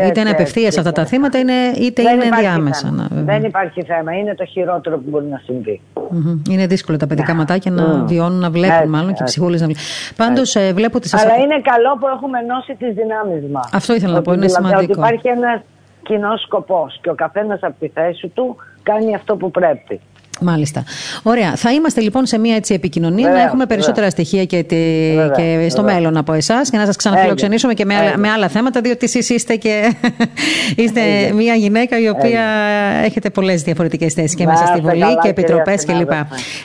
είτε είναι απευθείας αυτά τα θύματα είτε είναι ενδιάμεσα. Να, Δεν υπάρχει θέμα. Είναι το χειρότερο που μπορεί να συμβεί. Mm-hmm. Είναι δύσκολο τα παιδικά yeah. Ναι. ματάκια να mm. βιώνουν, να βλέπουν έτσι, μάλλον έτσι. και ψυχούλες να βλέπουν. Πάντως ε, βλέπω ότι σας... Αλλά είναι καλό που έχουμε ενώσει τις δυνάμεις μας. Αυτό ήθελα να πω, είναι δηλαδή, σημαντικό. Ότι υπάρχει ένας κοινός σκοπός και ο καθένας από τη θέση του κάνει αυτό που πρέπει. Μάλιστα. Ωραία. Θα είμαστε λοιπόν σε μια έτσι επικοινωνία να έχουμε περισσότερα στοιχεία και, τη, και στο μέλλον από εσάς και να σας ξαναφιλοξενήσουμε και με άλλα, με άλλα θέματα, διότι εσείς είστε και είστε μια γυναίκα η οποία έχετε πολλές διαφορετικές θέσεις και μέσα στη Βουλή και επιτροπές κλπ.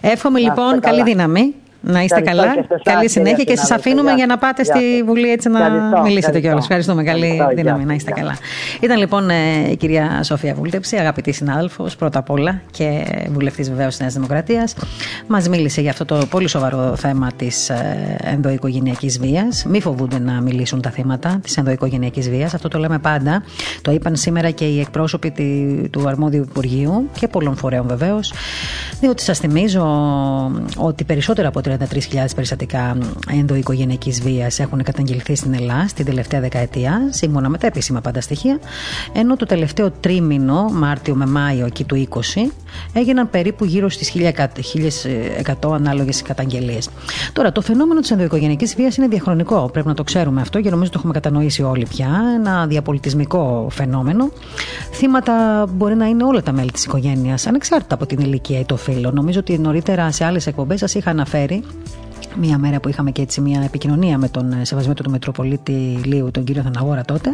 Εύχομαι λοιπόν καλή δύναμη. Να είστε καλά. Καλή συνέχεια και σας αφήνουμε για να πάτε στη Βουλή έτσι να μιλήσετε κιόλας. Ευχαριστούμε. Καλή δύναμη. Να είστε καλά. Ήταν λοιπόν ε, η κυρία Σοφία Βούλτεψη, αγαπητή συνάδελφος, πρώτα απ' όλα και βουλευτής βεβαίως της Νέας Δημοκρατίας. Μας μίλησε για αυτό το πολύ σοβαρό θέμα της ε, ενδοοικογενειακής βίας. Μη φοβούνται να μιλήσουν τα θύματα της ενδοοικογενειακής βίας. Αυτό το λέμε πάντα. Το είπαν σήμερα και οι εκπρόσωποι του αρμόδιου Υπουργείου και πολλών φορέων βεβαίως. Διότι σας θυμίζω ότι περισσότερα από 33.000 περιστατικά ενδοοικογενειακή βίας έχουν καταγγελθεί στην Ελλάδα την τελευταία δεκαετία, σύμφωνα με τα επίσημα πάντα στοιχεία, ενώ το τελευταίο τρίμηνο, Μάρτιο με Μάιο εκεί του 20, έγιναν περίπου γύρω στις 1.100 ανάλογες καταγγελίες. Τώρα, το φαινόμενο της ενδοοικογενειακή βίας είναι διαχρονικό. Πρέπει να το ξέρουμε αυτό και νομίζω το έχουμε κατανοήσει όλοι πια. Ένα διαπολιτισμικό φαινόμενο. Θύματα μπορεί να είναι όλα τα μέλη της οικογένειας, ανεξάρτητα από την ηλικία ή το φύλλο. Νομίζω ότι νωρίτερα σε άλλες εκπομπές σας είχα αναφέρει Μία μέρα που είχαμε και έτσι μια επικοινωνία με τον ε, σεβασμένο του Μητροπολίτη Λίου, τον κύριο Θαναγόρα τότε,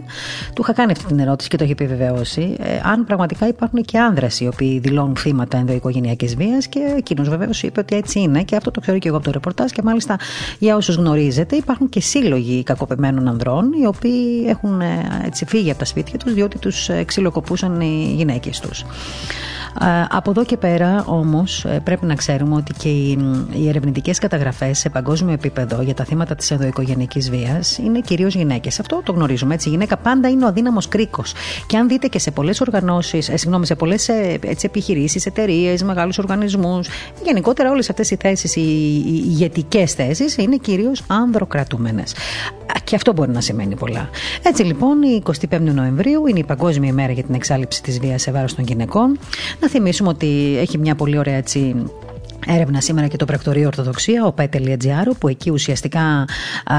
του είχα κάνει αυτή την ερώτηση και το είχε επιβεβαιώσει. Ε, αν πραγματικά υπάρχουν και άνδρες οι οποίοι δηλώνουν θύματα ενδοοικογενειακής βίας και εκείνος βεβαίως είπε ότι έτσι είναι και αυτό το ξέρω και εγώ από το ρεπορτάζ. Και μάλιστα για όσους γνωρίζετε, υπάρχουν και σύλλογοι κακοπεμένων ανδρών οι οποίοι έχουν ε, έτσι, φύγει από τα σπίτια τους διότι τους ε, ξυλοκοπούσαν οι γυναίκες τους. Από εδώ και πέρα όμως πρέπει να ξέρουμε ότι και οι ερευνητικές καταγραφές σε παγκόσμιο επίπεδο για τα θύματα της ενδοοικογενειακή βίας είναι κυρίως γυναίκες. Αυτό το γνωρίζουμε έτσι. Η γυναίκα πάντα είναι ο αδύναμος κρίκος. Και αν δείτε και σε πολλές οργανώσεις, ε, συγγνώμη, σε πολλές ε, επιχειρήσεις, εταιρείες, μεγάλους οργανισμούς, γενικότερα όλες αυτές οι θέσεις, οι, οι ηγετικές θέσεις είναι κυρίως άνδροκρατούμενε. Και αυτό μπορεί να σημαίνει πολλά. Έτσι λοιπόν, η 25η Νοεμβρίου είναι η Παγκόσμια ημέρα για την εξάλληψη της βίας σε βάρος των γυναικών. Να θυμίσουμε ότι έχει μια πολύ ωραία έτσι έρευνα σήμερα και το Πρακτορείο Ορθοδοξία, ο ΠΕΤ.gr, που εκεί ουσιαστικά α,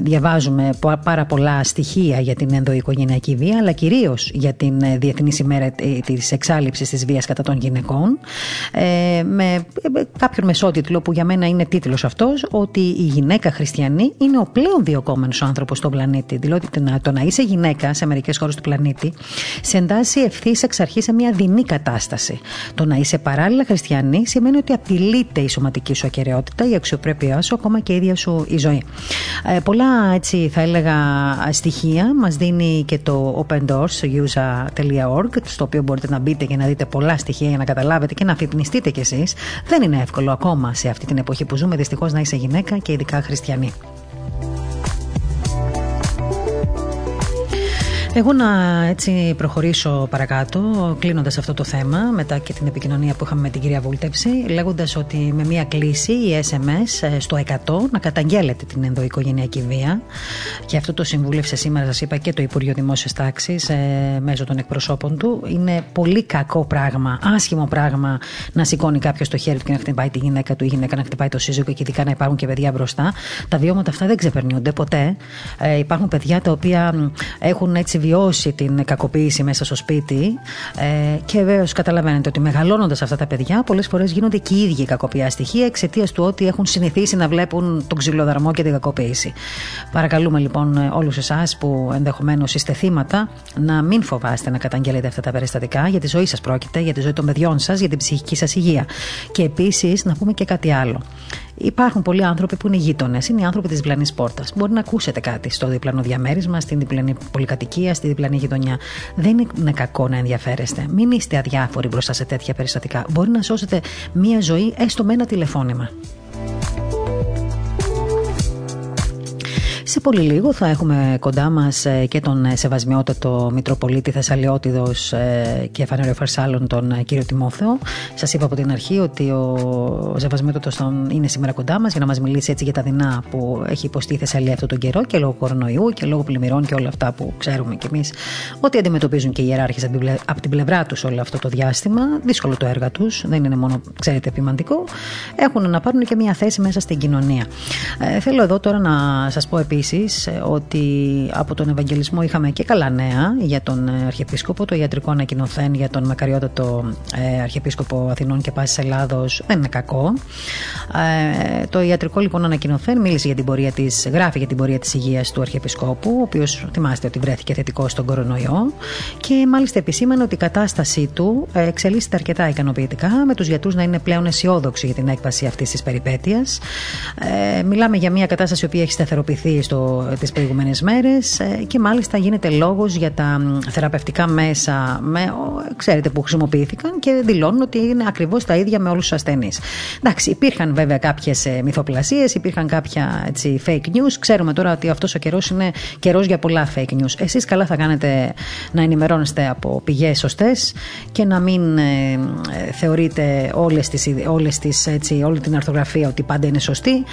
διαβάζουμε πάρα πολλά στοιχεία για την ενδοοικογενειακή βία, αλλά κυρίως για την ε, Διεθνή ημέρα της εξάλληψης της βίας κατά των γυναικών. Ε, με ε, κάποιον μεσότιτλο που για μένα είναι τίτλος αυτός, ότι η γυναίκα χριστιανή είναι ο πλέον διοκόμενο άνθρωπος στον πλανήτη. Δηλαδή, το να είσαι γυναίκα σε μερικές χώρες του πλανήτη σε εντάσσει ευθύς εξ αρχής σε μια δεινή κατάσταση. Το να είσαι παράλληλα χριστιανή σημαίνει ότι απειλεί απειλείται η σωματική σου ακαιρεότητα, η αξιοπρέπειά σου, ακόμα και η ίδια σου η ζωή. Ε, πολλά έτσι θα έλεγα στοιχεία μας δίνει και το Open Doors, usa.org, στο οποίο μπορείτε να μπείτε και να δείτε πολλά στοιχεία για να καταλάβετε και να αφυπνιστείτε κι εσείς. Δεν είναι εύκολο ακόμα σε αυτή την εποχή που ζούμε δυστυχώς να είσαι γυναίκα και ειδικά χριστιανή. Εγώ να έτσι προχωρήσω παρακάτω, κλείνοντας αυτό το θέμα, μετά και την επικοινωνία που είχαμε με την κυρία Βούλτεψη, λέγοντας ότι με μία κλίση ή SMS ε, στο 100 να καταγγέλλετε την ενδοοικογενειακή βία. Και αυτό το συμβούλευσε σήμερα, σας είπα, και το Υπουργείο Δημόσιας Τάξης ε, μέσω των εκπροσώπων του. Είναι πολύ κακό πράγμα, άσχημο πράγμα να σηκώνει κάποιος το χέρι του και να χτυπάει τη γυναίκα του ή η γυναίκα να χτυπάει το σύζυγο και ειδικά να υπάρχουν και παιδιά μπροστά. Τα βιώματα αυτά δεν ξεπερνιούνται ποτέ. Ε, υπάρχουν παιδιά τα οποία έχουν έτσι βιώσει την κακοποίηση μέσα στο σπίτι. Ε, και βέβαια καταλαβαίνετε ότι μεγαλώνοντας αυτά τα παιδιά, πολλές φορές γίνονται και οι ίδιοι κακοποιά στοιχεία εξαιτίας του ότι έχουν συνηθίσει να βλέπουν τον ξυλοδαρμό και την κακοποίηση. Παρακαλούμε λοιπόν όλους εσάς που ενδεχομένως είστε θύματα να μην φοβάστε να καταγγέλλετε αυτά τα περιστατικά. Για τη ζωή σας πρόκειται, για τη ζωή των παιδιών σας, για την ψυχική σας υγεία. Και επίσης να πούμε και κάτι άλλο. Υπάρχουν πολλοί άνθρωποι που είναι γείτονες, είναι οι άνθρωποι της διπλανής πόρτας. Μπορεί να ακούσετε κάτι στο διπλανό διαμέρισμα, στην διπλανή πολυκατοικία, στη διπλανή γειτονιά. Δεν είναι κακό να ενδιαφέρεστε. Μην είστε αδιάφοροι μπροστά σε τέτοια περιστατικά. Μπορεί να σώσετε μία ζωή έστω με ένα τηλεφώνημα. Σε πολύ λίγο θα έχουμε κοντά μας ε, και τον ε, σεβασμιότατο Μητροπολίτη Θεσσαλιώτιδος ε, και Φανέριο Φαρσάλων, τον κύριο Τιμόθεο. Σας είπα από την αρχή ότι ο σεβασμιότατος είναι σήμερα κοντά μας για να μας μιλήσει έτσι για τα δεινά που έχει υποστεί η Θεσσαλία αυτόν τον καιρό και λόγω κορονοϊού και λόγω πλημμυρών και όλα αυτά που ξέρουμε κι εμείς ότι αντιμετωπίζουν και οι ιεράρχες από την πλευρά τους όλο αυτό το διάστημα. Δύσκολο το έργο τους, δεν είναι μόνο, ξέρετε, επιμαντικό. Έχουν να πάρουν και μια θέση μέσα στην κοινωνία. Ε, θέλω εδώ τώρα να σας πω επίσης ε, ότι από τον Ευαγγελισμό είχαμε και καλά νέα για τον ε, Αρχιεπίσκοπο. Το ιατρικό ανακοινωθέν για τον μακαριότατο ε, Αρχιεπίσκοπο Αθηνών και Πάσης Ελλάδος δεν είναι κακό. Ε, το ιατρικό λοιπόν ανακοινωθέν μίλησε για την πορεία της, γράφει για την πορεία της υγείας του Αρχιεπισκόπου, ο οποίος θυμάστε ότι βρέθηκε θετικό στον κορονοϊό και μάλιστα επισήμανε ότι η κατάστασή του εξελίσσεται αρκετά ικανοποιητικά, με τους γιατρούς να είναι πλέον αισιόδοξοι για την έκβαση αυτής της περιπέτειας. Ε, μιλάμε για μια κατάσταση που έχει σταθεροποιηθεί τις προηγούμενες μέρες ε, και μάλιστα γίνεται λόγος για τα θεραπευτικά μέσα με, ξέρετε, που χρησιμοποιήθηκαν και δηλώνουν ότι είναι ακριβώς τα ίδια με όλους τους ασθενείς. Εντάξει, υπήρχαν βέβαια κάποιες μυθοπλασίες, υπήρχαν κάποια έτσι, fake news. Ξέρουμε τώρα ότι αυτός ο καιρός είναι καιρός για πολλά fake news. Εσείς καλά θα κάνετε να ενημερώνεστε από πηγές σωστές και να μην ε, θεωρείτε όλες τις, όλες τις, έτσι, όλη την αρθογραφία ότι πάντα είναι σωστή.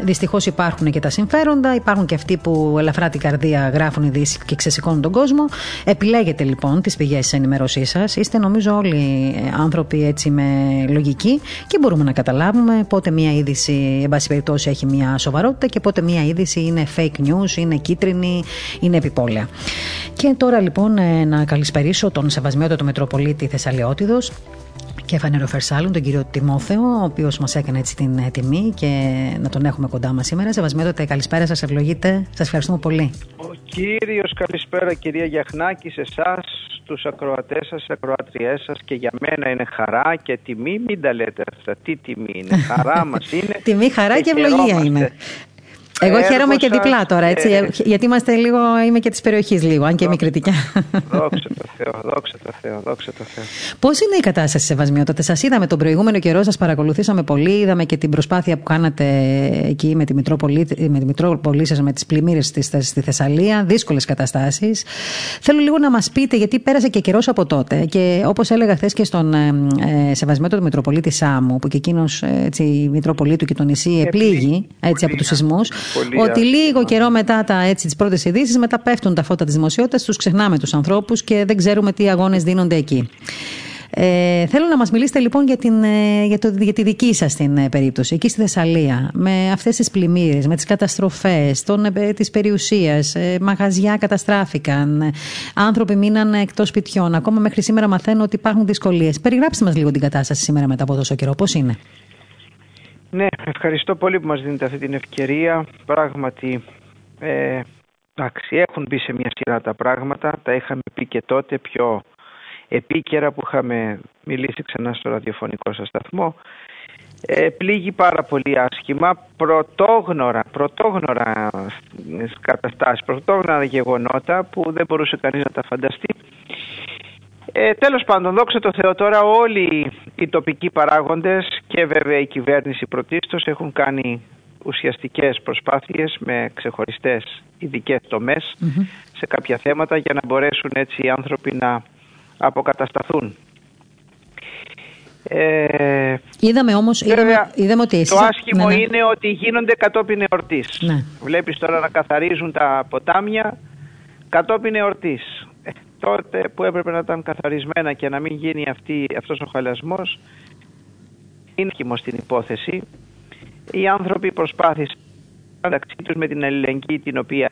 Δυστυχώς υπάρχουν και τα συμφέροντα, υπάρχουν και αυτοί που ελαφρά την καρδία γράφουν ειδήσεις και ξεσηκώνουν τον κόσμο. Επιλέγετε λοιπόν τις πηγές τη ενημέρωσής σας. Είστε νομίζω όλοι άνθρωποι έτσι με λογική και μπορούμε να καταλάβουμε πότε μία είδηση, εν πάση περιπτώσει, έχει μία σοβαρότητα και πότε μία είδηση είναι fake news, είναι κίτρινη, είναι επιπόλαια. Και τώρα λοιπόν ε, να καλησπερίσω τον Σεβασμιότατο Μετροπολίτη Θεσσαλιώτιδος και Φανεροφερσάλων, τον κύριο Τιμόθεο, ο οποίος μας έκανε έτσι την ε, τιμή και να τον έχουμε κοντά μας σήμερα. Σεβασμιότατε, καλησπέρα σας, ευλογείτε. Σας ευχαριστούμε πολύ. Ο κύριος, καλησπέρα κυρία Γιαχνάκη, σε εσάς, στους ακροατές σας, ακροατριές σας και για μένα είναι χαρά και τιμή. Μην τα λέτε αυτά. Τι τιμή είναι, χαρά μας είναι. τιμή, χαρά και, και ευλογία είναι. Εγώ χαίρομαι και διπλά τώρα, έτσι, ε, γιατί είμαστε λίγο, είμαι και της περιοχής λίγο, αν και είμαι κριτικά. Δόξα τω Θεώ, δόξα τω Θεώ, δόξα τω Θεώ. Πώς είναι η κατάσταση, Σεβασμιότατε, σας είδαμε τον προηγούμενο καιρό, σας παρακολουθήσαμε πολύ, είδαμε και την προσπάθεια που κάνατε εκεί με τη Μητρόπολη, με τη Μητρόπολη σας, με τις πλημμύρες στη Θεσσαλία, δύσκολες καταστάσεις. Θέλω λίγο να μας πείτε, γιατί πέρασε και καιρός από τότε και όπως έλεγα χθες και στον ε, ε Σεβασμιότατο Μητροπολίτη Σάμου, που και εκείνος η Μητρόπολη του και το νησί επλήγει έτσι, από τους σεισμούς ότι λίγο καιρό μετά τα, έτσι, τις πρώτες ειδήσεις, μετά πέφτουν τα φώτα της δημοσιότητας, τους ξεχνάμε τους ανθρώπους και δεν ξέρουμε τι αγώνες δίνονται εκεί. Ε, θέλω να μας μιλήσετε λοιπόν για, την, ε, για, το, για τη δική σας την ε, περίπτωση, εκεί στη Θεσσαλία, με αυτές τις πλημμύρες, με τις καταστροφές των, ε, της περιουσίας, ε, μαγαζιά καταστράφηκαν, άνθρωποι μείναν εκτός σπιτιών, ακόμα μέχρι σήμερα μαθαίνω ότι υπάρχουν δυσκολίες. Περιγράψτε μας λίγο την κατάσταση σήμερα μετά από τόσο καιρό, πώς είναι. Ναι, ευχαριστώ πολύ που μας δίνετε αυτή την ευκαιρία. Πράγματι, ε, εντάξει, έχουν μπει σε μια σειρά τα πράγματα. Τα είχαμε πει και τότε πιο επίκαιρα που είχαμε μιλήσει ξανά στο ραδιοφωνικό σας σταθμό. Ε, πλήγει πάρα πολύ άσχημα, πρωτόγνωρα, πρωτόγνωρα καταστάσεις, πρωτόγνωρα γεγονότα που δεν μπορούσε κανείς να τα φανταστεί. Ε, τέλος πάντων, δόξα τω Θεώ τώρα όλοι οι τοπικοί παράγοντες και βέβαια η κυβέρνηση πρωτίστως έχουν κάνει ουσιαστικές προσπάθειες με ξεχωριστές ειδικές σε κάποια θέματα για να μπορέσουν έτσι οι άνθρωποι να αποκατασταθούν. Ε, είδαμε όμως είδαμε, είδαμε ότι Το άσχημο ναι, ναι. είναι ότι γίνονται κατόπιν εορτής. Ναι. Βλέπεις τώρα να καθαρίζουν τα ποτάμια κατόπιν εορτής τότε που έπρεπε να ήταν καθαρισμένα και να μην γίνει αυτή, αυτός ο χαλασμός είναι χυμος στην υπόθεση. Οι άνθρωποι προσπάθησαν μεταξύ τους με την αλληλεγγύη την οποία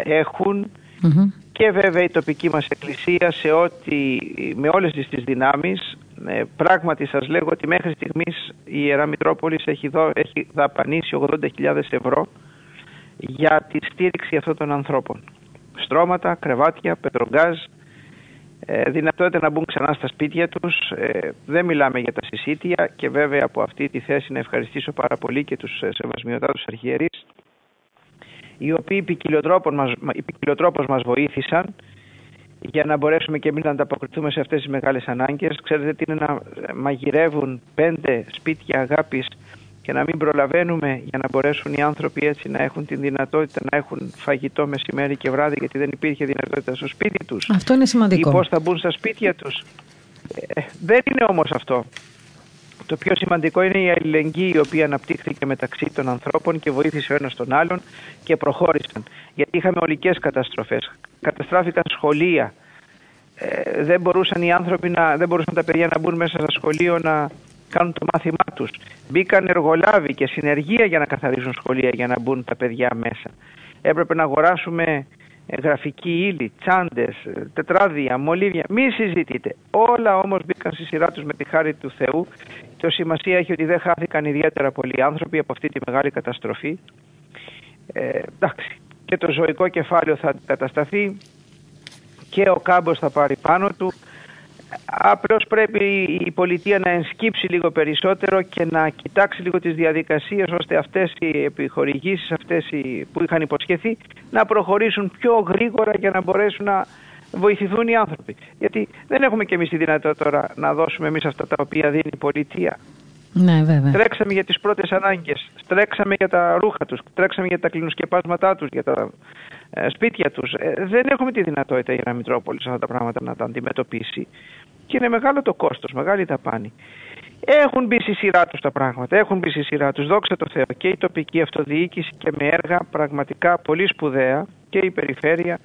και βέβαια η τοπική μας εκκλησία σε ό,τι, με όλες τις, τις δυνάμεις ε, πράγματι σας λέγω ότι μέχρι στιγμής η Ιερά Μητρόπολης έχει, δω, έχει δαπανίσει 80.000 ευρώ για τη στήριξη αυτών των ανθρώπων. Στρώματα, κρεβάτια, πετρογκάζ, ε, δυνατότητα να μπουν ξανά στα σπίτια τους. Ε, δεν μιλάμε για τα συσίτια και βέβαια από αυτή τη θέση να ευχαριστήσω πάρα πολύ και τους ε, σεβασμιωτάτους αρχιερείς οι οποίοι ποικιλοτρόπως μας, μας βοήθησαν για να μπορέσουμε και εμείς να ανταποκριθούμε σε αυτές τις μεγάλες ανάγκες. Ξέρετε τι είναι να μαγειρεύουν πέντε σπίτια αγάπης και να μην προλαβαίνουμε για να μπορέσουν οι άνθρωποι έτσι να έχουν την δυνατότητα να έχουν φαγητό μεσημέρι και βράδυ γιατί δεν υπήρχε δυνατότητα στο σπίτι τους. Αυτό είναι σημαντικό. Ή πώς θα μπουν στα σπίτια τους. Ε, δεν είναι όμως αυτό. Το πιο σημαντικό είναι η αλληλεγγύη η οποία αναπτύχθηκε μεταξύ των ανθρώπων και βοήθησε ο ένας τον άλλον και προχώρησαν. Γιατί είχαμε ολικές καταστροφές. Καταστράφηκαν σχολεία. Ε, δεν μπορούσαν οι άνθρωποι να, δεν μπορούσαν τα παιδιά να μπουν μέσα στο σχολείο να κάνουν το μάθημά τους. Μπήκαν εργολάβοι και συνεργεία για να καθαρίζουν σχολεία για να μπουν τα παιδιά μέσα. Έπρεπε να αγοράσουμε ε, γραφική ύλη, τσάντες, ε, τετράδια, μολύβια. Μη συζητείτε. Όλα όμως μπήκαν στη σειρά τους με τη χάρη του Θεού. Το σημασία έχει ότι δεν χάθηκαν ιδιαίτερα πολλοί άνθρωποι από αυτή τη μεγάλη καταστροφή. Ε, εντάξει. Και το ζωικό κεφάλαιο θα κατασταθεί και ο κάμπος θα πάρει πάνω του. Απλώς πρέπει η πολιτεία να ενσκύψει λίγο περισσότερο και να κοιτάξει λίγο τις διαδικασίες ώστε αυτές οι επιχορηγήσεις αυτές οι, που είχαν υποσχεθεί να προχωρήσουν πιο γρήγορα για να μπορέσουν να βοηθηθούν οι άνθρωποι. Γιατί δεν έχουμε και εμείς τη δυνατότητα τώρα να δώσουμε εμείς αυτά τα οποία δίνει η πολιτεία. Ναι, βέβαια. Τρέξαμε για τις πρώτες ανάγκες, τρέξαμε για τα ρούχα τους, τρέξαμε για τα κλινοσκεπάσματά τους, για τα ε, σπίτια τους. Ε, δεν έχουμε τη δυνατότητα η Μητρόπολη αυτά τα πράγματα να τα αντιμετωπίσει και είναι μεγάλο το κόστος, μεγάλη ταπάνη. Έχουν μπει στη σειρά τους τα πράγματα, έχουν μπει στη σειρά τους, δόξα τω Θεώ, και η τοπική αυτοδιοίκηση και με έργα πραγματικά πολύ σπουδαία και η περιφέρεια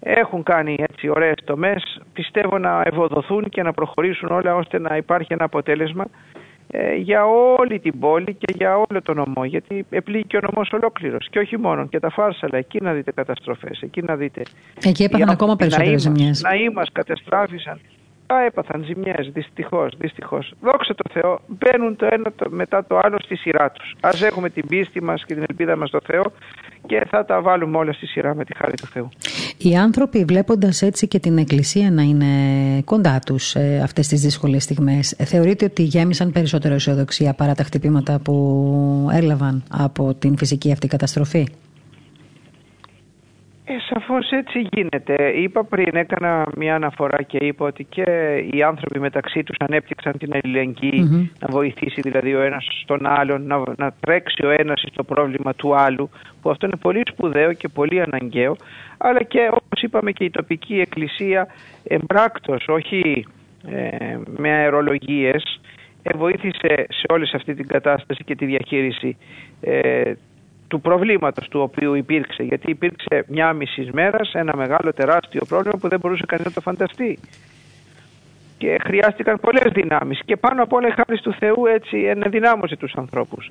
έχουν κάνει έτσι ωραίες τομές, πιστεύω να ευοδοθούν και να προχωρήσουν όλα ώστε να υπάρχει ένα αποτέλεσμα ε, για όλη την πόλη και για όλο τον νομό. Γιατί επλήγει και ο νομός ολόκληρος και όχι μόνο και τα φάρσαλα. Εκεί να δείτε καταστροφές, εκεί να δείτε. Εκεί έπαθαν ακόμα περισσότερες ζημιές. Να είμαστε καταστράφησαν. Α, έπαθαν ζημιές, δυστυχώς, δυστυχώς. Δόξα τω Θεώ, μπαίνουν το ένα μετά το άλλο στη σειρά τους. Ας έχουμε την πίστη μας και την ελπίδα μας στο Θεό και θα τα βάλουμε όλα στη σειρά με τη χάρη του Θεού. Οι άνθρωποι βλέποντας έτσι και την Εκκλησία να είναι κοντά τους ε, αυτές τις δύσκολες στιγμές, θεωρείτε ότι γέμισαν περισσότερο αισιοδοξία παρά τα χτυπήματα που έλαβαν από την φυσική αυτή καταστροφή; Ε, σαφώς έτσι γίνεται. Είπα πριν, έκανα μια αναφορά και είπα ότι και οι άνθρωποι μεταξύ τους ανέπτυξαν την αλληλεγγυη να βοηθήσει δηλαδή ο ένας στον άλλον, να, να τρέξει ο ένας στο πρόβλημα του άλλου, που αυτό είναι πολύ σπουδαίο και πολύ αναγκαίο, αλλά και όπως είπαμε και η τοπική εκκλησία εμπράκτος, όχι ε, με αερολογίες, ε, βοήθησε σε όλη αυτή την κατάσταση και τη διαχείριση ε, του προβλήματος του οποίου υπήρξε. Γιατί υπήρξε μια μισή μέρας ένα μεγάλο τεράστιο πρόβλημα που δεν μπορούσε κανείς να το φανταστεί. Και χρειάστηκαν πολλές δυνάμεις και πάνω απ' όλα η χάρη του Θεού έτσι ενδυνάμωσε τους ανθρώπους.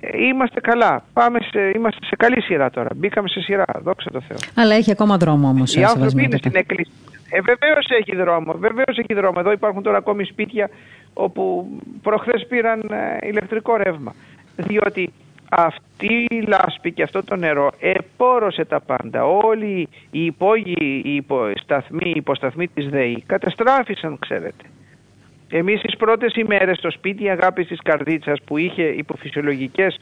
Ε, είμαστε καλά. Πάμε σε, είμαστε σε καλή σειρά τώρα. Μπήκαμε σε σειρά. Δόξα τω Θεώ. Αλλά έχει ακόμα δρόμο όμως. Οι άνθρωποι είναι στην εκκλησία. Ε, Βεβαίως έχει δρόμο. Βεβαίως έχει δρόμο. Εδώ υπάρχουν τώρα ακόμη σπίτια όπου προχθές πήραν ε, ηλεκτρικό ρεύμα. Διότι αυτή η λάσπη και αυτό το νερό επόρωσε τα πάντα. Όλοι οι υπόγειοι οι υποσταθμοί, οι υποσταθμοί της ΔΕΗ καταστράφησαν ξέρετε. Εμείς τις πρώτες ημέρες στο σπίτι αγάπης της καρδίτσας που είχε υποφυσιολογικές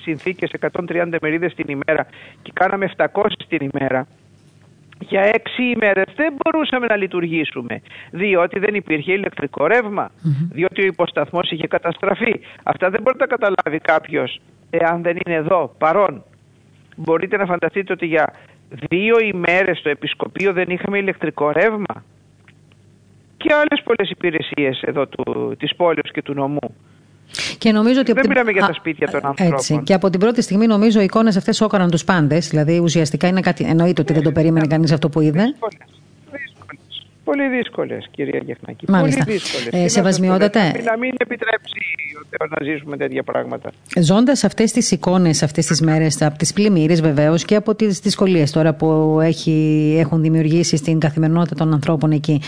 συνθήκες 130 μερίδες την ημέρα και κάναμε 700 την ημέρα για έξι ημέρες δεν μπορούσαμε να λειτουργήσουμε διότι δεν υπήρχε ηλεκτρικό διότι ο υποσταθμός είχε καταστραφεί. Αυτά δεν μπορεί να καταλάβει κάποιος εάν δεν είναι εδώ παρόν. Μπορείτε να φανταστείτε ότι για δύο ημέρες στο επισκοπείο δεν είχαμε ηλεκτρικό ρεύμα; Και άλλες πολλές υπηρεσίες εδώ του, της πόλης και του νομού. Και νομίζω ότι δεν μιλάμε για τα σπίτια των ανθρώπων. Έτσι. Και από την πρώτη στιγμή νομίζω οι εικόνες αυτές όκαναν τους πάντες. Δηλαδή ουσιαστικά είναι κάτι, εννοείται ότι δεν το περίμενε κανείς αυτό που είδε. Πολύ δύσκολες, κυρία Γεχνάκη. Μάλιστα. Πολύ δύσκολες. Ε, σεβασμιότατε. Να μην επιτρέψει ο Θεός να ζήσουμε τέτοια πράγματα. Ζώντας αυτές τις εικόνες αυτές τις μέρες, από τις πλημμύρες βεβαίως και από τις δυσκολίες τώρα που έχει, έχουν δημιουργήσει στην καθημερινότητα των ανθρώπων εκεί.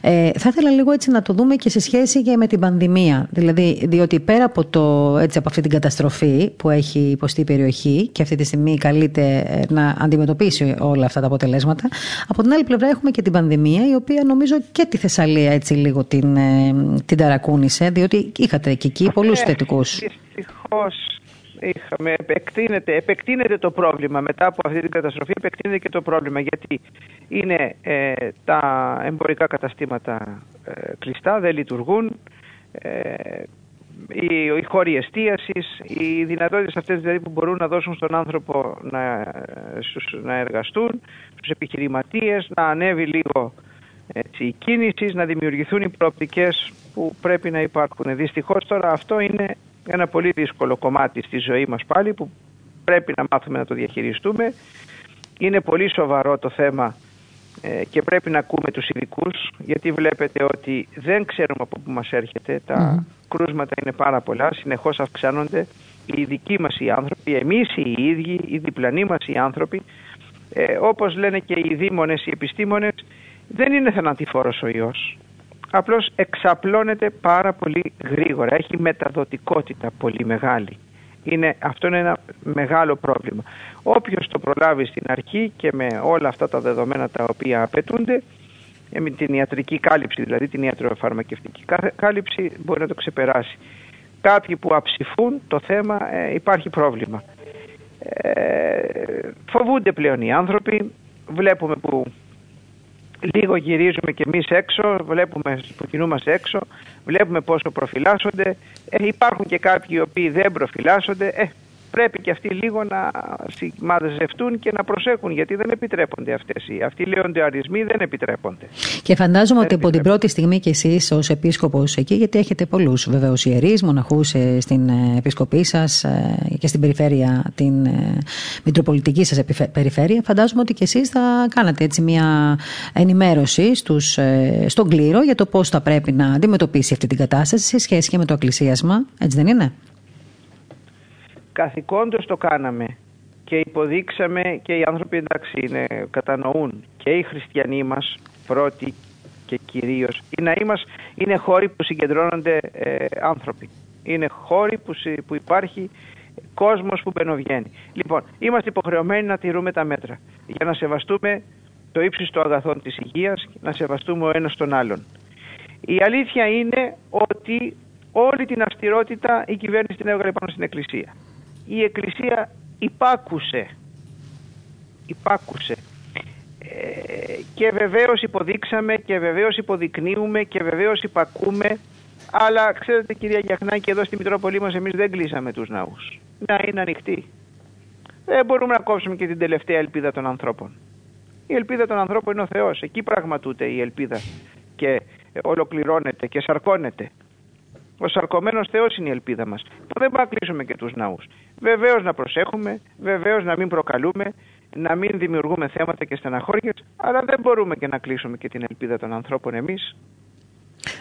Ε, θα ήθελα λίγο έτσι να το δούμε και σε σχέση και με την πανδημία. Δηλαδή, διότι πέρα από, το, έτσι, από αυτή την καταστροφή που έχει υποστεί η περιοχή και αυτή τη στιγμή καλείται ε, να αντιμετωπίσει όλα αυτά τα αποτελέσματα, από την άλλη πλευρά έχουμε και την πανδημία η οποία νομίζω και τη Θεσσαλία έτσι λίγο την, ε, την ταρακούνησε, διότι είχατε και εκεί πολλούς ε, θετικούς. Δυστυχώς είχαμε, επεκτείνεται, επεκτείνεται το πρόβλημα μετά από αυτή την καταστροφή, επεκτείνεται και το πρόβλημα γιατί είναι ε, τα εμπορικά καταστήματα κλειστά, δεν λειτουργούν, οι, οι χώροι εστίασης, οι δυνατότητες αυτές δηλαδή που μπορούν να δώσουν στον άνθρωπο να, να εργαστούν, στους επιχειρηματίες, να ανέβει λίγο έτσι, η κίνηση, να δημιουργηθούν οι προοπτικές που πρέπει να υπάρχουν. Δυστυχώς τώρα αυτό είναι ένα πολύ δύσκολο κομμάτι στη ζωή μας πάλι που πρέπει να μάθουμε να το διαχειριστούμε. Είναι πολύ σοβαρό το θέμα ε, και πρέπει να ακούμε τους ειδικούς, γιατί βλέπετε ότι δεν ξέρουμε από πού μας έρχεται. Τα κρούσματα είναι πάρα πολλά, συνεχώς αυξάνονται. Οι δικοί μας οι άνθρωποι, εμείς οι ίδιοι, οι διπλανοί μας οι άνθρωποι, ε, όπως λένε και οι δήμονες, οι επιστήμονες, δεν είναι θανατηφόρος ο ιός. Απλώς εξαπλώνεται πάρα πολύ γρήγορα, έχει μεταδοτικότητα πολύ μεγάλη. Είναι, αυτό είναι ένα μεγάλο πρόβλημα. Όποιος το προλάβει στην αρχή και με όλα αυτά τα δεδομένα τα οποία απαιτούνται, ε, με την ιατρική κάλυψη, δηλαδή την ιατροφαρμακευτική κάλυψη, μπορεί να το ξεπεράσει. Κάποιοι που αψηφούν το θέμα ε, υπάρχει πρόβλημα. Ε, φοβούνται πλέον οι άνθρωποι, βλέπουμε που λίγο γυρίζουμε και εμείς έξω, βλέπουμε που κινούμαστε έξω, βλέπουμε πόσο προφυλάσσονται. Ε, υπάρχουν και κάποιοι οι οποίοι δεν προφυλάσσονται. Ε, πρέπει και αυτοί λίγο να μαζευτούν και να προσέχουν γιατί δεν επιτρέπονται αυτές. Αυτοί οι λεοντεαρισμοί δεν επιτρέπονται. Και φαντάζομαι ότι από την πρώτη στιγμή και εσείς ως επίσκοπος εκεί, γιατί έχετε πολλούς βεβαίως ιερείς, μοναχούς ε, στην ε, επισκοπή σας ε, και στην περιφέρεια, την μητροπολιτική σας περιφέρεια, φαντάζομαι ότι και εσείς θα κάνατε έτσι μια ενημέρωση στους, στον κλήρο για το πώς θα πρέπει να αντιμετωπίσει αυτή την κατάσταση σε σχέση και με το εκκλησίασμα, έτσι δεν είναι; Καθηκόντως το κάναμε και υποδείξαμε και οι άνθρωποι εντάξει είναι, κατανοούν και οι χριστιανοί μας πρώτοι και κυρίως. Οι ναοί μας είναι χώροι που συγκεντρώνονται ε, άνθρωποι. Είναι χώροι που, που υπάρχει κόσμος που μπαινοβγαίνει. Λοιπόν είμαστε υποχρεωμένοι να τηρούμε τα μέτρα. Για να σεβαστούμε το ύψιστο αγαθόν της υγείας να σεβαστούμε ο ένας τον άλλον. Η αλήθεια είναι ότι όλη την αυστηρότητα η κυβέρνηση την έβγαλε πάνω στην εκκλησία η Εκκλησία υπάκουσε. Υπάκουσε. Ε, και βεβαίως υποδείξαμε και βεβαίως υποδεικνύουμε και βεβαίως υπακούμε αλλά ξέρετε κυρία Γιαχνάκη εδώ στη Μητρόπολη μας εμείς δεν κλείσαμε τους ναούς. Να είναι ανοιχτοί. Δεν μπορούμε να κόψουμε και την τελευταία ελπίδα των ανθρώπων. Η ελπίδα των ανθρώπων είναι ο Θεός. Εκεί πραγματούται η ελπίδα και ολοκληρώνεται και σαρκώνεται. Ο σαρκωμένος Θεός είναι η ελπίδα μας. Δεν μπορούμε να κλείσουμε και τους ναούς. Βεβαίως να προσέχουμε, βεβαίως να μην προκαλούμε, να μην δημιουργούμε θέματα και στεναχώρια, αλλά δεν μπορούμε και να κλείσουμε και την ελπίδα των ανθρώπων εμείς.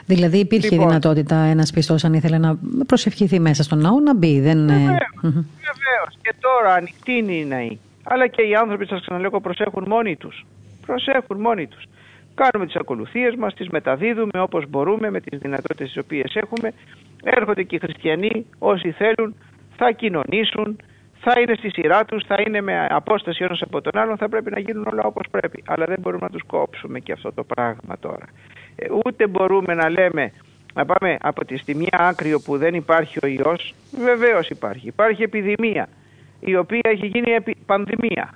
Δηλαδή υπήρχε λοιπόν, δυνατότητα ένας πιστός, αν ήθελε να προσευχηθεί μέσα στον ναό, να μπει. Δεν... Βεβαίως. Και τώρα ανοιχτή είναι οι ναοί. Αλλά και οι άνθρωποι, σας ξαναλέω, προσέχουν μόνοι τους. Προσέχουν μόνοι τους. Κάνουμε τις ακολουθίες μας, τις μεταδίδουμε όπως μπορούμε με τις δυνατότητες τις οποίες έχουμε. Έρχονται και οι χριστιανοί όσοι θέλουν, θα κοινωνήσουν, θα είναι στη σειρά τους, θα είναι με απόσταση ένας από τον άλλον, θα πρέπει να γίνουν όλα όπως πρέπει. Αλλά δεν μπορούμε να τους κόψουμε και αυτό το πράγμα τώρα. Ε, ούτε μπορούμε να λέμε να πάμε από τη στιγμή άκρη όπου δεν υπάρχει ο ιός, βεβαίως υπάρχει. Υπάρχει επιδημία, η οποία έχει γίνει πανδημία.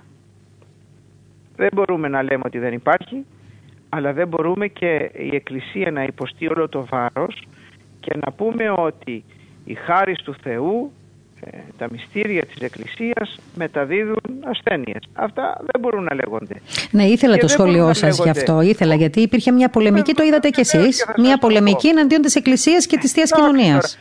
Δεν μπορούμε να λέμε ότι δεν υπάρχει, αλλά δεν μπορούμε και η Εκκλησία να υποστεί όλο το βάρος και να πούμε ότι η χάρη του Θεού, ε, τα μυστήρια της Εκκλησίας μεταδίδουν ασθένειες. Αυτά δεν μπορούν να λέγονται. Ναι, ήθελα το σχόλιο σας γι' αυτό. Ήθελα γιατί υπήρχε μια πολεμική, το είδατε κι εσείς, μια πολεμική εναντίον της Εκκλησίας και της Θείας Κοινωνίας.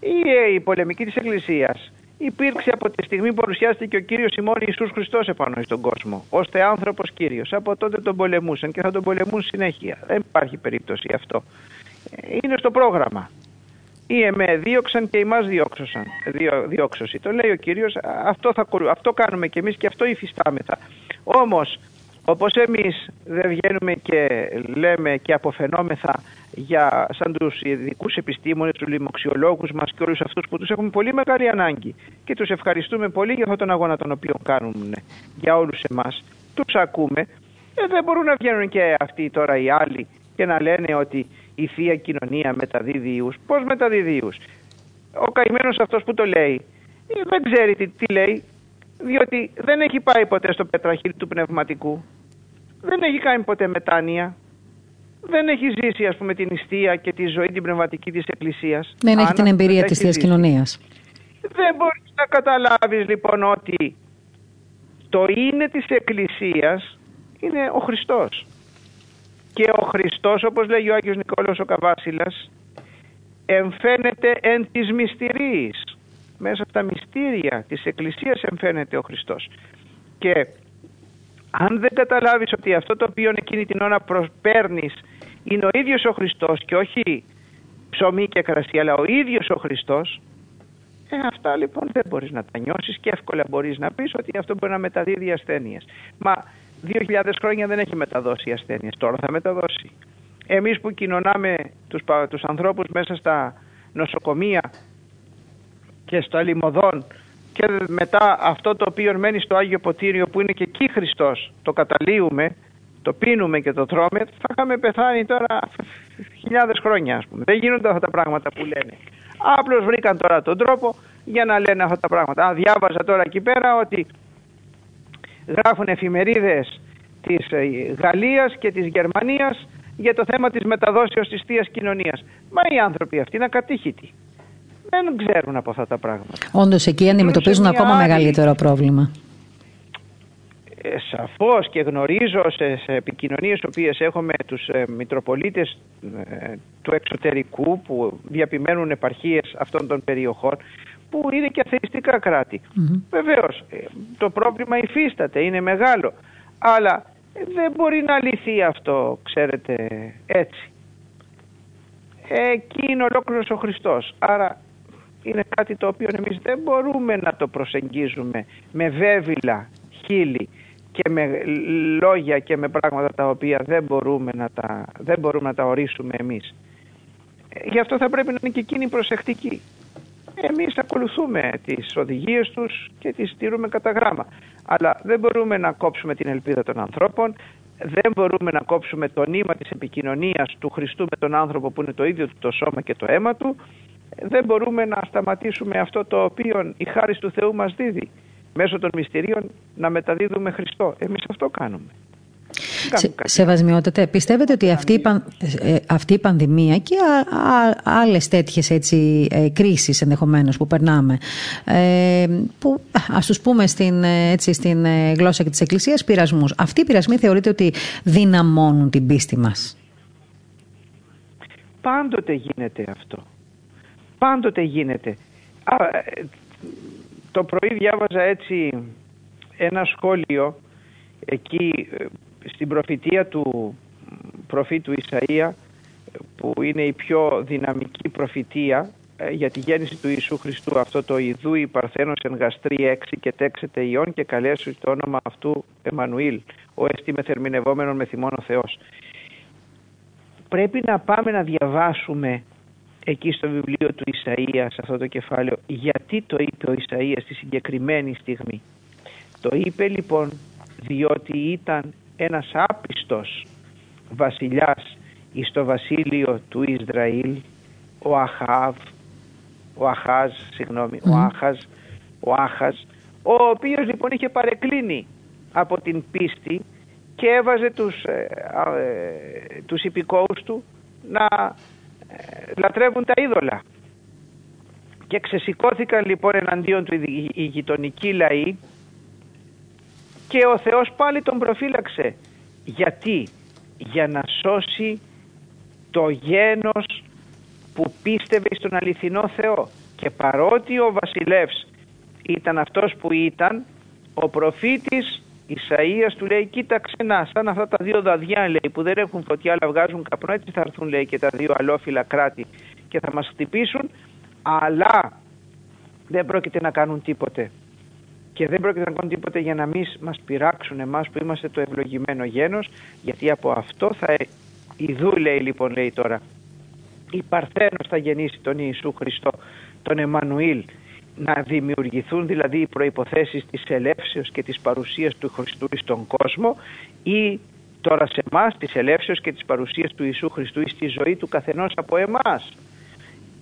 Η, η πολεμική της Εκκλησίας υπήρξε από τη στιγμή που παρουσιάστηκε ο Κύριος ημών Ιησούς Χριστός επάνω στον κόσμο, ως άνθρωπος Κύριος. Από τότε τον πολεμούσαν και θα τον πολεμούν συνέχεια. Δεν υπάρχει περίπτωση αυτό. Είναι στο πρόγραμμα. Ή εμέ δίωξαν και εμάς διώξωσαν. διώξωση. Το λέει ο Κύριος, αυτό, θα, αυτό κάνουμε και εμείς και αυτό υφιστάμεθα. Όμως όπως εμείς δεν βγαίνουμε και λέμε και αποφαινόμεθα για, σαν τους ειδικούς επιστήμονες, τους λοιμοξιολόγους μας και όλους αυτούς που τους έχουμε πολύ μεγάλη ανάγκη και τους ευχαριστούμε πολύ για αυτόν τον αγώνα τον οποίο κάνουν για όλους εμάς. Τους ακούμε, ε, δεν μπορούν να βγαίνουν και αυτοί τώρα οι άλλοι και να λένε ότι η Θεία Κοινωνία μεταδίδει ιούς. Πώς μεταδίδει ιούς; Ο καημένος αυτός που το λέει ε, δεν ξέρει τι, τι λέει, διότι δεν έχει πάει ποτέ στο πετραχύλι του πνευματικού δεν έχει κάνει ποτέ μετάνοια. δεν έχει ζήσει ας πούμε την νηστεία και τη ζωή την πνευματική της Εκκλησίας. Δεν έχει την εμπειρία της Θείας Κοινωνίας. Δεν μπορείς να καταλάβεις λοιπόν ότι το είναι της Εκκλησίας είναι ο Χριστός. Και ο Χριστός όπως λέγει ο Άγιος Νικόλαος ο Καβάσιλας εμφαίνεται εν της μυστηρής. Μέσα στα μυστήρια της Εκκλησίας εμφαίνεται ο Χριστός. Και αν δεν καταλάβεις ότι αυτό το οποίο εκείνη την ώρα προσπέρνεις είναι ο ίδιος ο Χριστός και όχι ψωμί και κρασί αλλά ο ίδιος ο Χριστός ε, αυτά λοιπόν δεν μπορείς να τα νιώσεις και εύκολα μπορείς να πεις ότι αυτό μπορεί να μεταδίδει ασθένειες. Μα 2.000 χρόνια δεν έχει μεταδώσει ασθένειες, τώρα θα μεταδώσει. Εμείς που κοινωνάμε τους, τους ανθρώπους μέσα στα νοσοκομεία και στα λιμωδών και μετά αυτό το οποίο μένει στο Άγιο Ποτήριο που είναι και εκεί Χριστός το καταλύουμε, το πίνουμε και το τρώμε θα είχαμε πεθάνει τώρα χιλιάδες χρόνια ας πούμε. Δεν γίνονται αυτά τα πράγματα που λένε. Απλώς βρήκαν τώρα τον τρόπο για να λένε αυτά τα πράγματα. Α, διάβαζα τώρα εκεί πέρα ότι γράφουν εφημερίδες της ε, Γαλλίας και της Γερμανίας για το θέμα της μεταδόσεως της Θείας Κοινωνίας. Μα οι άνθρωποι αυτοί είναι ακατήχητοι. Δεν ξέρουν από αυτά τα πράγματα. Όντως εκεί αντιμετωπίζουν ακόμα άλλη... μεγαλύτερο πρόβλημα. Ε, σαφώς και γνωρίζω σε, σε επικοινωνίες οποίες έχω με τους ε, Μητροπολίτες ε, του εξωτερικού που διαπημένουν επαρχίες αυτών των περιοχών που είναι και αθεϊστικά κράτη. Mm-hmm. Βεβαίως ε, το πρόβλημα υφίσταται, είναι μεγάλο αλλά δεν μπορεί να λυθεί αυτό ξέρετε έτσι. Εκεί είναι ολόκληρος ο Χριστός. Άρα είναι κάτι το οποίο εμείς δεν μπορούμε να το προσεγγίζουμε με βέβηλα χείλη και με λόγια και με πράγματα τα οποία δεν μπορούμε να τα, δεν μπορούμε να τα ορίσουμε εμείς. Ε, γι' αυτό θα πρέπει να είναι και εκείνοι προσεκτικοί. Εμείς ακολουθούμε τις οδηγίες τους και τις στηρούμε κατά γράμμα. Αλλά δεν μπορούμε να κόψουμε την ελπίδα των ανθρώπων, δεν μπορούμε να κόψουμε το νήμα της επικοινωνίας του Χριστού με τον άνθρωπο που είναι το ίδιο το σώμα και το αίμα του, δεν μπορούμε να σταματήσουμε αυτό το οποίο η χάρη του Θεού μας δίδει μέσω των μυστηρίων να μεταδίδουμε Χριστό. Εμείς αυτό κάνουμε. Σε, σεβασμιότατε, πιστεύετε ότι αυτή η, ε, αυτή η πανδημία και α, άλλες τέτοιες έτσι, ε, κρίσεις ενδεχομένως που περνάμε ε, που ας τους πούμε στην, έτσι, στην γλώσσα και της Εκκλησίας πειρασμούς. Αυτοί οι πειρασμοί θεωρείτε ότι δυναμώνουν την πίστη μας; Πάντοτε γίνεται αυτό. Πάντοτε γίνεται. το πρωί διάβαζα έτσι ένα σχόλιο εκεί στην προφητεία του προφήτου Ισαΐα που είναι η πιο δυναμική προφητεία ε, για τη γέννηση του Ιησού Χριστού αυτό το Ιδού η Παρθένος εν γαστρή έξι και τέξετε ιών και καλέσου το όνομα αυτού Εμμανουήλ ο εστί με θερμινευόμενον με θυμόν ο Θεός πρέπει να πάμε να διαβάσουμε εκεί στο βιβλίο του Ισαΐας σε αυτό το κεφάλαιο γιατί το είπε ο Ισαΐας στη συγκεκριμένη στιγμή το είπε λοιπόν διότι ήταν ένας άπιστος βασιλιάς εις το βασίλειο του Ισραήλ, ο Αχάβ, ο Αχάζ, συγγνώμη, ο Άχαζ, ο Άχας, ο οποίος λοιπόν είχε παρεκκλίνει από την πίστη και έβαζε τους, ε, ε, τους υπηκόους του να ε, λατρεύουν τα είδωλα. Και ξεσηκώθηκαν λοιπόν εναντίον του οι γειτονικοί λαοί και ο Θεός πάλι τον προφύλαξε. Γιατί; Για να σώσει το γένος που πίστευε στον αληθινό Θεό. Και παρότι ο βασιλεύς ήταν αυτός που ήταν, ο προφήτης Ισαΐας του λέει κοίταξε να σαν αυτά τα δύο δαδιά λέει που δεν έχουν φωτιά αλλά βγάζουν καπνό έτσι θα έρθουν λέει και τα δύο αλόφιλα κράτη και θα μας χτυπήσουν. Αλλά δεν πρόκειται να κάνουν τίποτε. Και δεν πρόκειται να κάνουν τίποτε για να μην μας πειράξουν εμάς που είμαστε το ευλογημένο γένος γιατί από αυτό θα ιδού λέει λοιπόν λέει τώρα η Παρθένος θα γεννήσει τον Ιησού Χριστό τον Εμμανουήλ να δημιουργηθούν δηλαδή οι προϋποθέσεις της ελεύσεως και της παρουσίας του Χριστού στον κόσμο ή τώρα σε εμάς της ελεύσεως και της παρουσίας του Ιησού Χριστού στη ζωή του καθενός από εμάς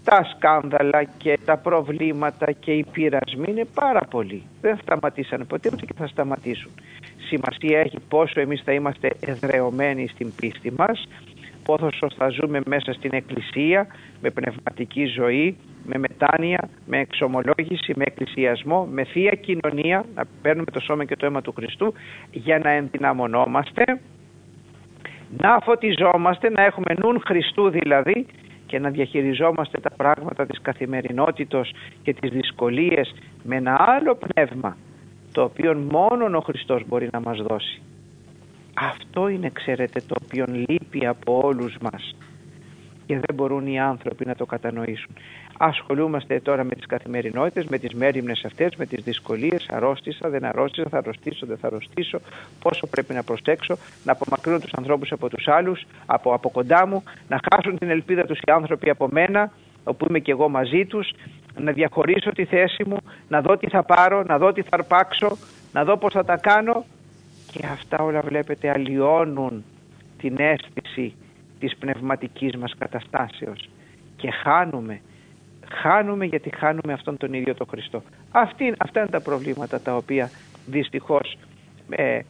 τα σκάνδαλα και τα προβλήματα και οι πειρασμοί είναι πάρα πολλοί. Δεν σταματήσανε ποτέ ούτε και θα σταματήσουν. Σημασία έχει πόσο εμείς θα είμαστε εδρεωμένοι στην πίστη μας, πόθος θα ζούμε μέσα στην εκκλησία με πνευματική ζωή, με μετάνοια, με εξομολόγηση, με εκκλησιασμό, με θεία κοινωνία, να παίρνουμε το σώμα και το αίμα του Χριστού για να ενδυναμωνόμαστε, να φωτιζόμαστε, να έχουμε νουν Χριστού δηλαδή και να διαχειριζόμαστε τα πράγματα της καθημερινότητος και τις δυσκολίες με ένα άλλο πνεύμα το οποίο μόνο ο Χριστός μπορεί να μας δώσει. Αυτό είναι ξέρετε το οποίο λείπει από όλους μας και δεν μπορούν οι άνθρωποι να το κατανοήσουν. Ασχολούμαστε τώρα με τις καθημερινότητες, με τις μέρημνες αυτές, με τις δυσκολίες, αρρώστησα, δεν αρρώστησα, θα αρρωστήσω, δεν θα αρρωστήσω, πόσο πρέπει να προσέξω, να απομακρύνω τους ανθρώπους από τους άλλους, από, από κοντά μου, να χάσουν την ελπίδα τους οι άνθρωποι από μένα, όπου είμαι και εγώ μαζί τους, να διαχωρίσω τη θέση μου, να δω τι θα πάρω, να δω τι θα αρπάξω, να δω πώς θα τα κάνω και αυτά όλα βλέπετε αλλοιώνουν την αίσθηση της πνευματικής μας καταστάσεως. Και χάνουμε. Χάνουμε γιατί χάνουμε αυτόν τον ίδιο τον Χριστό. Αυτή, αυτά είναι τα προβλήματα τα οποία δυστυχώς ε, ε,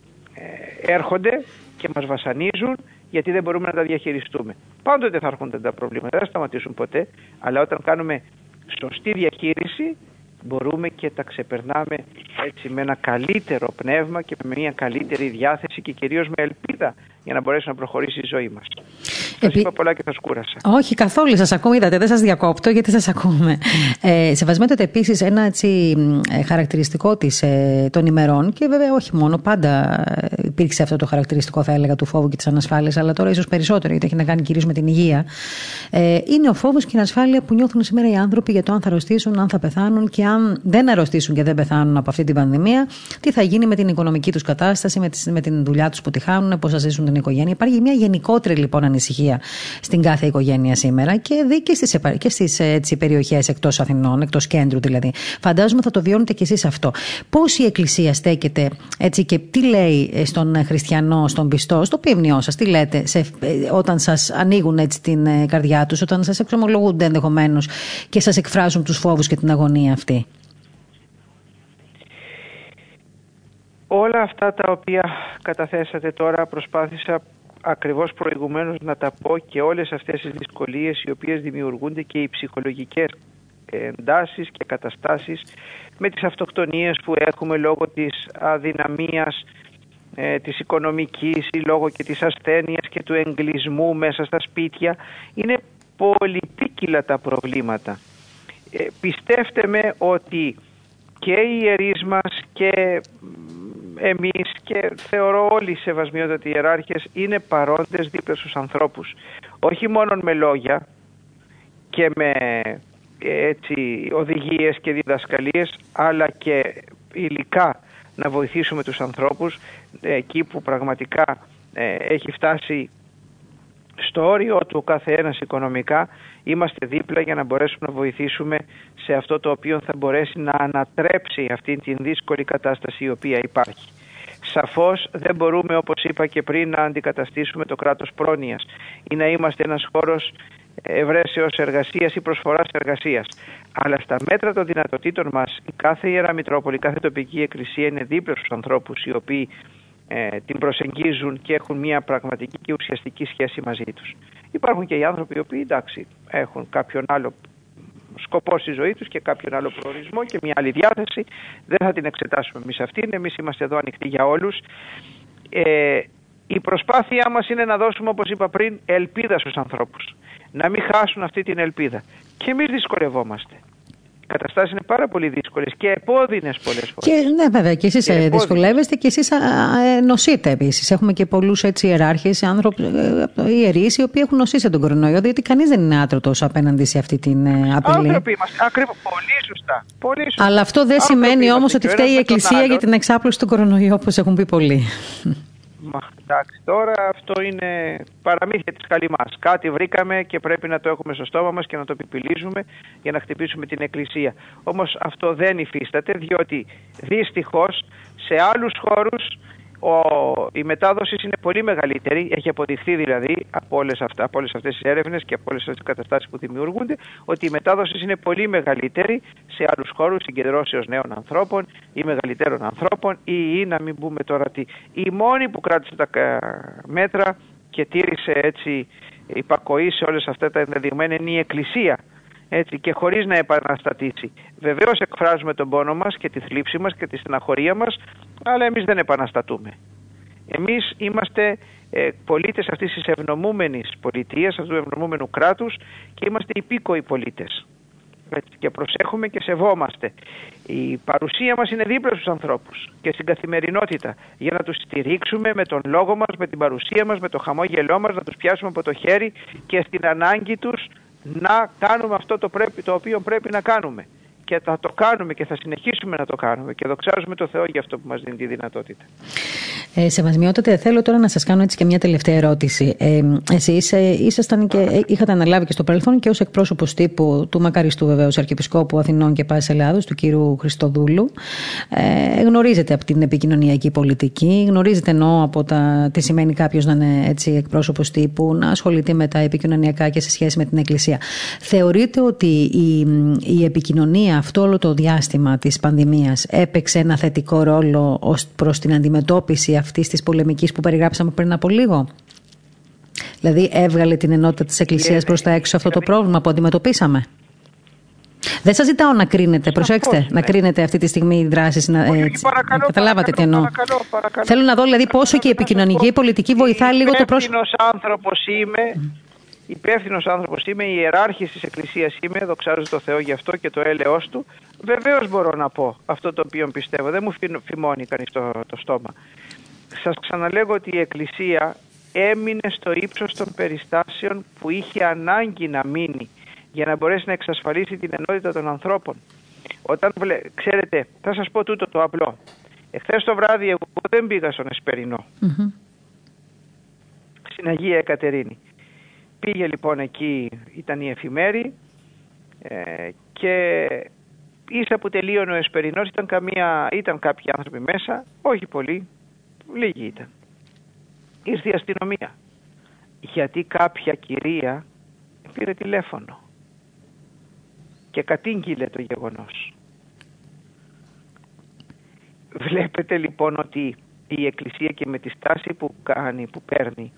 έρχονται και μας βασανίζουν γιατί δεν μπορούμε να τα διαχειριστούμε. Πάντοτε θα έρχονται τα προβλήματα. Δεν θα σταματήσουν ποτέ. Αλλά όταν κάνουμε σωστή διαχείριση μπορούμε και τα ξεπερνάμε έτσι με ένα καλύτερο πνεύμα και με μια καλύτερη διάθεση και κυρίως με ελπίδα για να μπορέσει να προχωρήσει η ζωή μας. Επί... είπα πολλά και θα σκούρασα. Όχι, καθόλου. Σας ακούω, είδατε, δεν σας διακόπτω γιατί σας ακούμε. Ε, σεβασμένετε επίσης ένα έτσι, ε, χαρακτηριστικό της ε, των ημερών και βέβαια όχι μόνο, πάντα υπήρξε αυτό το χαρακτηριστικό, θα έλεγα, του φόβου και της ανασφάλειας, αλλά τώρα ίσως περισσότερο γιατί έχει να κάνει κυρίως με την υγεία. Ε, είναι ο φόβος και η ανασφάλεια που νιώθουν σήμερα οι άνθρωποι για το αν θα αρρωστήσουν, αν θα πεθάνουν και αν δεν αρρωστήσουν και δεν πεθάνουν από αυτή την πανδημία, τι θα γίνει με την οικονομική τους κατάσταση, με, τη, με την δουλειά τους που τη χάνουν, πώς θα ζήσουν την οικογένεια. Υπάρχει μια γενικότερη λοιπόν ανησυχία στην κάθε οικογένεια σήμερα και δει και στις και στις, έτσι, περιοχές εκτός Αθηνών, εκτός κέντρου δηλαδή. Φαντάζομαι θα το βιώνετε κι εσείς αυτό. Πώς η Εκκλησία στέκεται έτσι και τι λέει στον χριστιανό, στον πιστό, στο ποιμνιό σας, τι λέτε σε, όταν σας ανοίγουν έτσι την ε, καρδιά τους, όταν σας εξομολογούνται ενδεχομένως και σας εκφράζουν τους φόβους και την αγωνία αυτή; Όλα αυτά τα οποία καταθέσατε τώρα προσπάθησα ακριβώς προηγουμένως να τα πω και όλες αυτές τις δυσκολίες οι οποίες δημιουργούνται και οι ψυχολογικές εντάσεις και καταστάσεις με τις αυτοκτονίες που έχουμε λόγω της αδυναμίας ε, της οικονομικής ή λόγω και της ασθένειας και του εγκλισμού μέσα στα σπίτια είναι πολυπίκυλα τα προβλήματα. Ε, πιστεύτε με ότι και οι ιερείς μας και εμείς και θεωρώ όλοι οι σεβασμιότατοι ιεράρχες είναι παρόντες δίπλα στους ανθρώπους. Όχι μόνο με λόγια και με έτσι, οδηγίες και διδασκαλίες αλλά και υλικά να βοηθήσουμε τους ανθρώπους εκεί που πραγματικά ε, έχει φτάσει στο όριο του κάθε ένας οικονομικά είμαστε δίπλα για να μπορέσουμε να βοηθήσουμε σε αυτό το οποίο θα μπορέσει να ανατρέψει αυτή την δύσκολη κατάσταση η οποία υπάρχει. Σαφώς δεν μπορούμε όπως είπα και πριν να αντικαταστήσουμε το κράτος πρόνοιας ή να είμαστε ένας χώρος ευρέσεως εργασίας ή προσφοράς εργασίας. Αλλά στα μέτρα των δυνατοτήτων μας η κάθε Ιερά Μητρόπολη, η κάθε τοπική εκκλησία είναι δίπλα στους ανθρώπους οι οποίοι ε, την προσεγγίζουν και έχουν μια πραγματική και ουσιαστική σχέση μαζί τους. Υπάρχουν και οι άνθρωποι οι οποίοι εντάξει έχουν κάποιον άλλο σκοπό στη ζωή τους και κάποιον άλλο προορισμό και μια άλλη διάθεση. Δεν θα την εξετάσουμε εμείς αυτήν. Εμείς είμαστε εδώ ανοιχτοί για όλους. Ε, η προσπάθειά μας είναι να δώσουμε όπως είπα πριν ελπίδα στους ανθρώπους. Να μην χάσουν αυτή την ελπίδα. Και εμείς δυσκολευόμαστε οι καταστάσεις είναι πάρα πολύ δύσκολες και επώδυνες πολλές φορές. Και, ναι, βέβαια, και εσείς ε, δυσκολεύεστε και εσείς ε, νοσείτε επίσης. Έχουμε και πολλούς ιεράρχες, άνθρωποι, ε, ιερείς, οι οποίοι έχουν νοσήσει τον κορονοϊό, διότι κανείς δεν είναι άτρωτος απέναντι σε αυτή την απειλή. Άνθρωποι είμαστε. Ακριβώς. Πολύ σωστά. Πολύ σωστά. Αλλά αυτό δεν σημαίνει όμως ότι φταίει η Εκκλησία για την εξάπλωση του κορονοϊού, όπως έχουν πει πολλοί. Μα εντάξει, τώρα αυτό είναι παραμύθια της καλυμάς. Κάτι βρήκαμε και πρέπει να το έχουμε στο στόμα μας και να το επιπυλίζουμε για να χτυπήσουμε την εκκλησία. Όμως αυτό δεν υφίσταται διότι δυστυχώς σε άλλους χώρους ο, η μετάδοσης είναι πολύ μεγαλύτερη, έχει αποδειχθεί δηλαδή από όλες, αυτά, από όλες αυτές τις έρευνες και από όλες αυτές τις καταστάσεις που δημιουργούνται ότι η μετάδοσης είναι πολύ μεγαλύτερη σε άλλους χώρους συγκεντρώσεως νέων ανθρώπων ή μεγαλύτερων ανθρώπων ή, ή να μην πούμε τώρα ότι η μόνη που κράτησε τα μέτρα και τήρησε έτσι υπακοή σε όλες αυτά τα ενδεδειγμένα είναι η Εκκλησία έτσι, και χωρίς να επαναστατήσει. Βεβαίως εκφράζουμε τον πόνο μας και τη θλίψη μας και τη στεναχωρία μας, αλλά εμείς δεν επαναστατούμε. Εμείς είμαστε ε, πολίτες αυτής της ευνομούμενης πολιτείας, αυτού του ευνομούμενου κράτους και είμαστε υπήκοοι πολίτες. Έτσι, και προσέχουμε και σεβόμαστε. Η παρουσία μας είναι δίπλα στους ανθρώπους και στην καθημερινότητα για να τους στηρίξουμε με τον λόγο μας, με την παρουσία μας, με το χαμόγελό μας, να τους πιάσουμε από το χέρι και στην ανάγκη τους να κάνουμε αυτό το, πρέπει, το οποίο πρέπει να κάνουμε και θα το κάνουμε και θα συνεχίσουμε να το κάνουμε και δοξάζουμε το Θεό για αυτό που μας δίνει τη δυνατότητα. Ε, Σεβασμιότατε, θέλω τώρα να σας κάνω έτσι και μια τελευταία ερώτηση. Ε, εσείς ε, ήσασταν και ε, είχατε αναλάβει και στο παρελθόν και ως εκπρόσωπος τύπου του μακαριστού βεβαίως Αρχιεπισκόπου Αθηνών και Πάσης Ελλάδος, του κύριου Χριστοδούλου. Ε, γνωρίζετε από την επικοινωνιακή πολιτική, γνωρίζετε εννοώ από τα, τι σημαίνει κάποιος να είναι έτσι εκπρόσωπος τύπου, να ασχολείται με τα επικοινωνιακά και σε σχέση με την Εκκλησία. Θεωρείτε ότι η, η επικοινωνία αυτό όλο το διάστημα της πανδημίας έπαιξε ένα θετικό ρόλο ως προς την αντιμετώπιση αυτής της πολεμικής που περιγράψαμε πριν από λίγο. Δηλαδή έβγαλε την ενότητα της Εκκλησίας προς τα έξω αυτό το πρόβλημα που αντιμετωπίσαμε. Δεν σα ζητάω να κρίνετε, προσέξτε, να ναι. κρίνετε αυτή τη στιγμή οι δράσει. Να, καταλάβατε τι εννοώ. Θέλω να δω δηλαδή πόσο και η επικοινωνική πολιτική βοηθά λίγο το πρόσωπο. άνθρωπο είμαι υπεύθυνο άνθρωπο είμαι, η ιεράρχη τη Εκκλησία είμαι, δοξάζω το Θεό γι' αυτό και το έλεο του. Βεβαίω μπορώ να πω αυτό το οποίο πιστεύω. Δεν μου φημώνει κανεί το, το στόμα. Σας ξαναλέγω ότι η Εκκλησία έμεινε στο ύψος των περιστάσεων που είχε ανάγκη να μείνει για να μπορέσει να εξασφαλίσει την ενότητα των ανθρώπων. Όταν ξέρετε, θα σας πω τούτο το απλό. Εχθές το βράδυ εγώ δεν πήγα στον Εσπερινό. Στην Αγία Εκατερίνη. Πήγε λοιπόν εκεί, ήταν η εφημέρη ε, και ίσα που τελείωνε ο Εσπερινός ήταν, καμία, ήταν κάποιοι άνθρωποι μέσα, όχι πολλοί, λίγοι ήταν. Ήρθε η αστυνομία γιατί κάποια κυρία πήρε τηλέφωνο και κατήγγειλε το γεγονός. Βλέπετε λοιπόν ότι η Εκκλησία και με τη στάση που κάνει, που παίρνει,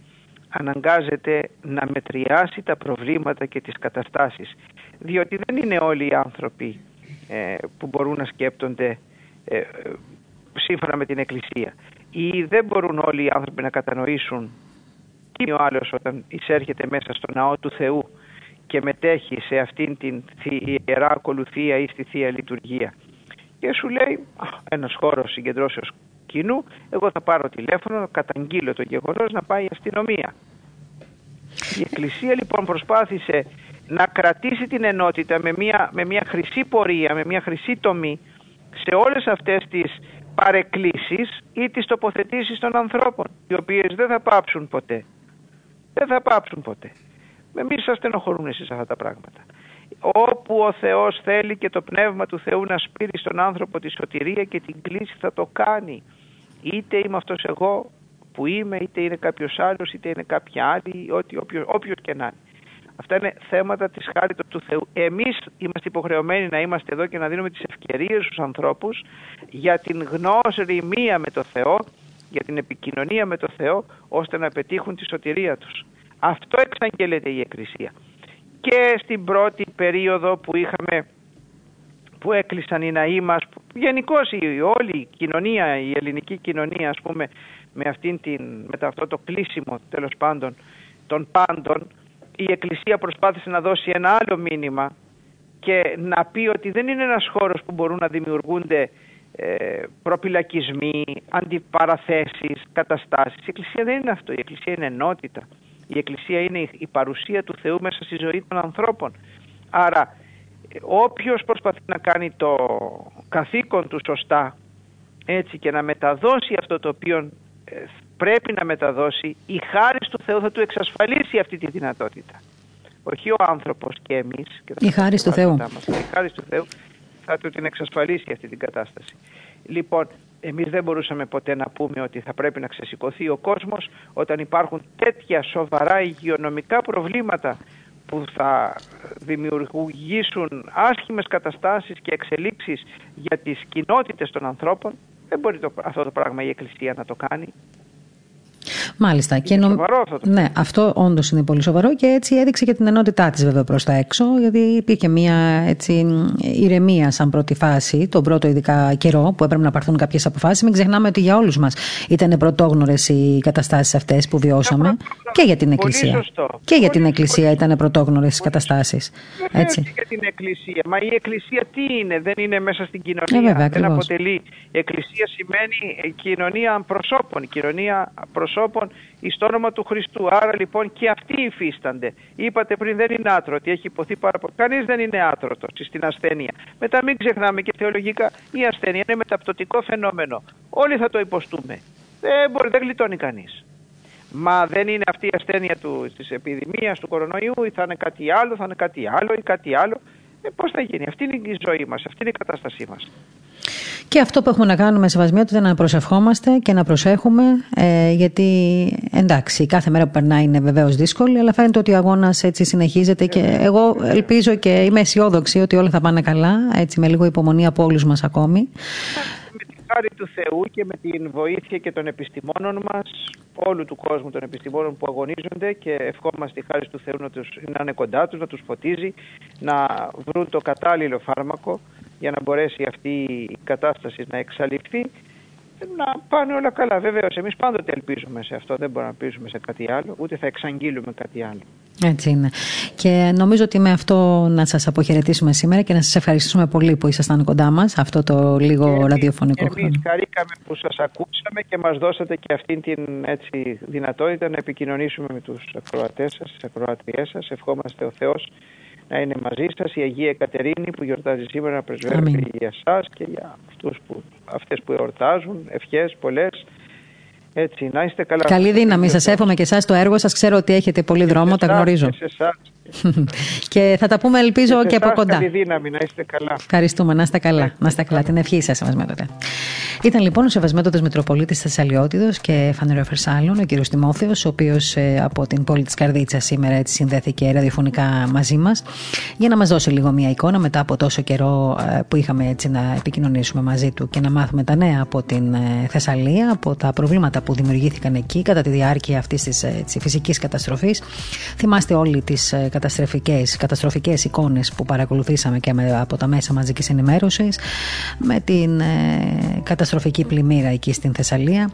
αναγκάζεται να μετριάσει τα προβλήματα και τις καταστάσεις διότι δεν είναι όλοι οι άνθρωποι ε, που μπορούν να σκέπτονται ε, σύμφωνα με την Εκκλησία ή δεν μπορούν όλοι οι άνθρωποι να κατανοήσουν τι είναι ο άλλος όταν εισέρχεται μέσα στο ναό του Θεού και μετέχει σε αυτήν την ιερά ακολουθία ή στη Θεία Λειτουργία και σου λέει ένας χώρος συγκεντρώσεως κοινού, εγώ θα πάρω τηλέφωνο, να καταγγείλω το γεγονός, να πάει η αστυνομία. Η Εκκλησία λοιπόν προσπάθησε να κρατήσει την ενότητα με μια, με μια χρυσή πορεία, με μια χρυσή τομή σε όλες αυτές τις παρεκκλήσεις ή τις τοποθετήσεις των ανθρώπων, οι οποίες δεν θα πάψουν ποτέ. Δεν θα πάψουν ποτέ. Με μη σας στενοχωρούν εσείς αυτά τα πράγματα. Όπου ο Θεός θέλει και το Πνεύμα του Θεού να σπείρει στον άνθρωπο τη σωτηρία και την κλίση θα το κάνει είτε είμαι αυτός εγώ που είμαι, είτε είναι κάποιος άλλος, είτε είναι κάποια άλλη, ό,τι, όποιος, όποιος και να είναι. Αυτά είναι θέματα της χάριτος του Θεού. Εμείς είμαστε υποχρεωμένοι να είμαστε εδώ και να δίνουμε τις ευκαιρίες στους ανθρώπους για την γνώση μία με το Θεό, για την επικοινωνία με το Θεό, ώστε να πετύχουν τη σωτηρία τους. Αυτό εξαγγέλλεται η Εκκλησία. Και στην πρώτη περίοδο που είχαμε που έκλεισαν οι ναοί μας, γενικώς η όλη η κοινωνία, η ελληνική κοινωνία ας πούμε με, αυτήν την, με αυτό το κλείσιμο τέλος πάντων των πάντων η Εκκλησία προσπάθησε να δώσει ένα άλλο μήνυμα και να πει ότι δεν είναι ένας χώρος που μπορούν να δημιουργούνται ε, προπυλακισμοί, αντιπαραθέσεις, καταστάσεις. Η Εκκλησία δεν είναι αυτό. Η Εκκλησία είναι ενότητα. Η Εκκλησία είναι η παρουσία του Θεού μέσα στη ζωή των ανθρώπων. Άρα όποιος προσπαθεί να κάνει το καθήκον του σωστά έτσι και να μεταδώσει αυτό το οποίο ε, πρέπει να μεταδώσει η χάρη του Θεού θα του εξασφαλίσει αυτή τη δυνατότητα. Όχι ο άνθρωπος και εμείς και η χάρη του Θεού η χάρη του Θεού θα του την εξασφαλίσει αυτή την κατάσταση. Λοιπόν εμείς δεν μπορούσαμε ποτέ να πούμε ότι θα πρέπει να ξεσηκωθεί ο κόσμος όταν υπάρχουν τέτοια σοβαρά υγειονομικά προβλήματα που θα δημιουργήσουν άσχημες καταστάσεις και εξελίξεις για τις κοινότητες των ανθρώπων. Δεν μπορεί το, αυτό το πράγμα η Εκκλησία να το κάνει. Μάλιστα. Είναι και νομ... σοβαρό αυτό. Ναι, αυτό όντως είναι πολύ σοβαρό και έτσι έδειξε και την ενότητά της βέβαια προς τα έξω, γιατί υπήρχε μια έτσι, ηρεμία σαν πρώτη φάση, τον πρώτο ειδικά καιρό που έπρεπε να πάρθουν κάποιες αποφάσεις. Μην ξεχνάμε ότι για όλους μας ήταν πρωτόγνωρες οι καταστάσεις αυτές που βιώσαμε και για την Εκκλησία. Και για την Εκκλησία ήταν πρωτόγνωρες οι καταστάσεις. Έτσι. Και για την Εκκλησία. Μα η Εκκλησία τι είναι, δεν είναι μέσα στην κοινωνία. Ε, βέβαια, δεν αποτελεί. Εκκλησία σημαίνει κοινωνία προσώπων, κοινωνία προσώπων εις το όνομα του Χριστού. Άρα λοιπόν και αυτοί υφίστανται. Είπατε πριν δεν είναι άτρωτοι, έχει υποθεί πάρα πολύ. Κανείς δεν είναι άτρωτος στην ασθένεια. Μετά μην ξεχνάμε και θεολογικά η ασθένεια είναι μεταπτωτικό φαινόμενο. Όλοι θα το υποστούμε. Δεν μπορεί, δεν γλιτώνει κανείς. Μα δεν είναι αυτή η ασθένεια του, της επιδημίας, του κορονοϊού ή θα είναι κάτι άλλο, θα είναι κάτι άλλο ή κάτι άλλο. Ε, πώς θα γίνει; Αυτή είναι η ζωή μας, αυτή είναι η κατάστασή μας. Και αυτό που έχουμε να κάνουμε σε είναι να προσευχόμαστε και να προσέχουμε, ε, γιατί εντάξει, κάθε μέρα που περνάει είναι βεβαίως δύσκολη, αλλά φαίνεται ότι ο αγώνας έτσι συνεχίζεται και εγώ ελπίζω και είμαι αισιόδοξη ότι όλα θα πάνε καλά, έτσι με λίγο υπομονή από όλους μας ακόμη. Με τη χάρη του Θεού και με την βοήθεια και των επιστημόνων μας, όλου του κόσμου των επιστημόνων που αγωνίζονται και ευχόμαστε τη χάρη του Θεού να, τους, να είναι κοντά τους, να τους φωτίζει, να βρουν το κατάλληλο φάρμακο για να μπορέσει αυτή η κατάσταση να εξαλειφθεί να πάνε όλα καλά. Βεβαίως, εμείς πάντοτε ελπίζουμε σε αυτό. Δεν μπορούμε να ελπίζουμε σε κάτι άλλο, ούτε θα εξαγγείλουμε κάτι άλλο. Έτσι είναι. Και νομίζω ότι με αυτό να σας αποχαιρετήσουμε σήμερα και να σας ευχαριστήσουμε πολύ που ήσασταν κοντά μας, αυτό το λίγο ραδιοφωνικό εμείς, χρόνο. Εμεί χαρήκαμε που σας ακούσαμε και μας δώσατε και αυτή την έτσι, δυνατότητα να επικοινωνήσουμε με τους ακροατές σας, τις ακροατριές σας. Ευχόμαστε ο Θεός να είναι μαζί σας η Αγία Κατερίνη που γιορτάζει σήμερα να πρεσβεύει για εσάς και για αυτούς που, αυτές που εορτάζουν, ευχές πολλές. Έτσι, να είστε καλά. Καλή δύναμη. Σας εύχομαι και εσάς το έργο σας. Ξέρω ότι έχετε πολύ δρόμο, τα γνωρίζω. Και σε και θα τα πούμε, ελπίζω, και, και από κοντά. Καλή δύναμη, να είστε καλά. Ευχαριστούμε, να είστε καλά. Να είστε καλά. Την ευχή σας, Σεβασμέτωτε. Ήταν λοιπόν ο Σεβασμέτωτε Μητροπολίτης Θεσσαλιώτηδο και Φανερό Φερσάλων, ο κ. Τιμόθεος, ο οποίος ε, από την πόλη της Καρδίτσα σήμερα έτσι συνδέθηκε ραδιοφωνικά μαζί μας, για να μας δώσει λίγο μια εικόνα μετά από τόσο καιρό ε, που είχαμε έτσι να επικοινωνήσουμε μαζί του και να μάθουμε τα νέα από την ε, Θεσσαλία, από τα προβλήματα που δημιουργήθηκαν εκεί κατά τη διάρκεια αυτής της φυσικής καταστροφής. Θυμάστε όλοι τις καταστροφικές, καταστροφικές εικόνες που παρακολουθήσαμε και από τα μέσα μαζικής ενημέρωσης με την ε, καταστροφική πλημμύρα εκεί στην Θεσσαλία.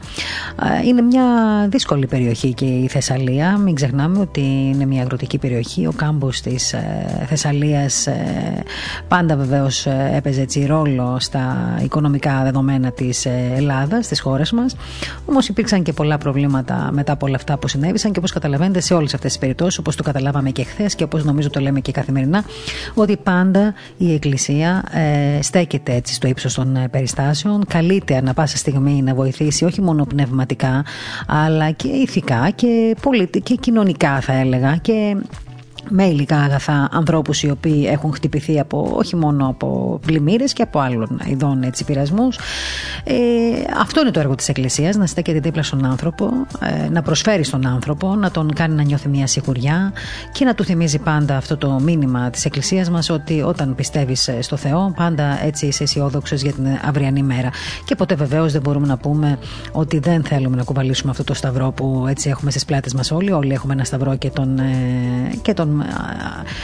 Ε, είναι μια δύσκολη περιοχή και η Θεσσαλία. Μην ξεχνάμε ότι είναι μια αγροτική περιοχή. Ο κάμπος της ε, Θεσσαλίας πάντα βεβαίως έπαιζε έτσι ρόλο στα οικονομικά δεδομένα της Ελλάδας, της χώρας μας. Όμως υπήρξαν και πολλά προβλήματα μετά από όλα αυτά που συνέβησαν και όπως καταλαβαίνετε σε όλες αυτές τις περιπτώσεις όπως το καταλάβαμε και χθες και όπως νομίζω το λέμε και καθημερινά ότι πάντα η Εκκλησία ε, στέκεται έτσι στο ύψος των ε, περιστάσεων. Καλείται ανα πάσα στιγμή να βοηθήσει όχι μόνο πνευματικά αλλά και ηθικά και, πολιτικά και κοινωνικά θα έλεγα. Και με υλικά αγαθά ανθρώπους οι οποίοι έχουν χτυπηθεί από, όχι μόνο από πλημμύρες και από άλλων ειδών έτσι, πειρασμούς. Ε, αυτό είναι το έργο της Εκκλησίας, να στέκεται δίπλα στον άνθρωπο, ε, να προσφέρει στον άνθρωπο, να τον κάνει να νιώθει μια σιγουριά και να του θυμίζει πάντα αυτό το μήνυμα της Εκκλησίας μας ότι όταν πιστεύεις ε, στο Θεό πάντα έτσι είσαι αισιόδοξος για την αυριανή μέρα. Και ποτέ βεβαίως δεν μπορούμε να πούμε ότι δεν θέλουμε να κουβαλήσουμε αυτό το σταυρό που έτσι έχουμε στις πλάτες μας όλοι. Όλοι έχουμε ένα σταυρό και τον, ε, και τον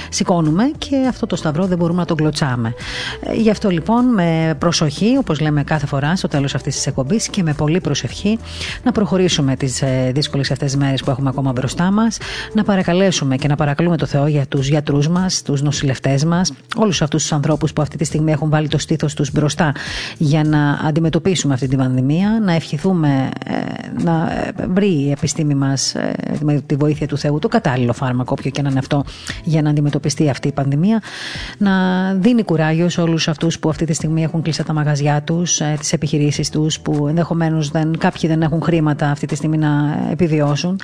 σηκώνουμε και αυτό το σταυρό δεν μπορούμε να τον κλωτσάμε. Ε, γι' αυτό λοιπόν με προσοχή, όπως λέμε κάθε φορά στο τέλος αυτής της εκπομπής και με πολύ προσευχή να προχωρήσουμε τις ε, δύσκολες αυτές τις μέρες που έχουμε ακόμα μπροστά μας, να παρακαλέσουμε και να παρακαλούμε το Θεό για τους γιατρούς μας, τους νοσηλευτές μας, όλους αυτούς τους ανθρώπους που αυτή τη στιγμή έχουν βάλει το στήθος τους μπροστά για να αντιμετωπίσουμε αυτή την πανδημία, να ευχηθούμε ε, να βρει η επιστήμη μας με τη βοήθεια του Θεού το κατάλληλο φάρμακο, όποιο και να είναι αυτό, για να αντιμετωπιστεί αυτή η πανδημία. Να δίνει κουράγιο σε όλους αυτούς που αυτή τη στιγμή έχουν κλείσει τα μαγαζιά τους, ε, τις επιχειρήσεις τους, που ενδεχομένως κάποιοι δεν έχουν χρήματα αυτή τη στιγμή να επιβιώσουν.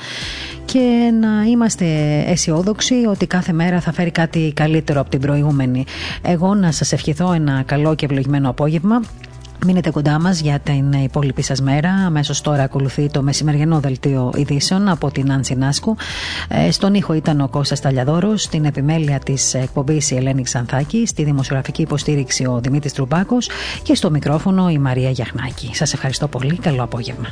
Και να είμαστε αισιόδοξοι ότι κάθε μέρα θα φέρει κάτι καλύτερο από την προηγούμενη. Εγώ να σας ευχηθώ ένα καλό και ευλογημένο απόγευμα. Μείνετε κοντά μας για την υπόλοιπη σας μέρα. Αμέσως τώρα ακολουθεί το μεσημεριανό δελτίο ειδήσεων από την Άνση Νάσκου. Ε, στον ήχο ήταν ο Κώστας Ταλιαδόρος, στην επιμέλεια της εκπομπής η Ελένη Ξανθάκη, στη δημοσιογραφική υποστήριξη ο Δημήτρης Τρουμπάκος και στο μικρόφωνο η Μαρία Γιαχνάκη. Σας ευχαριστώ πολύ. Καλό απόγευμα.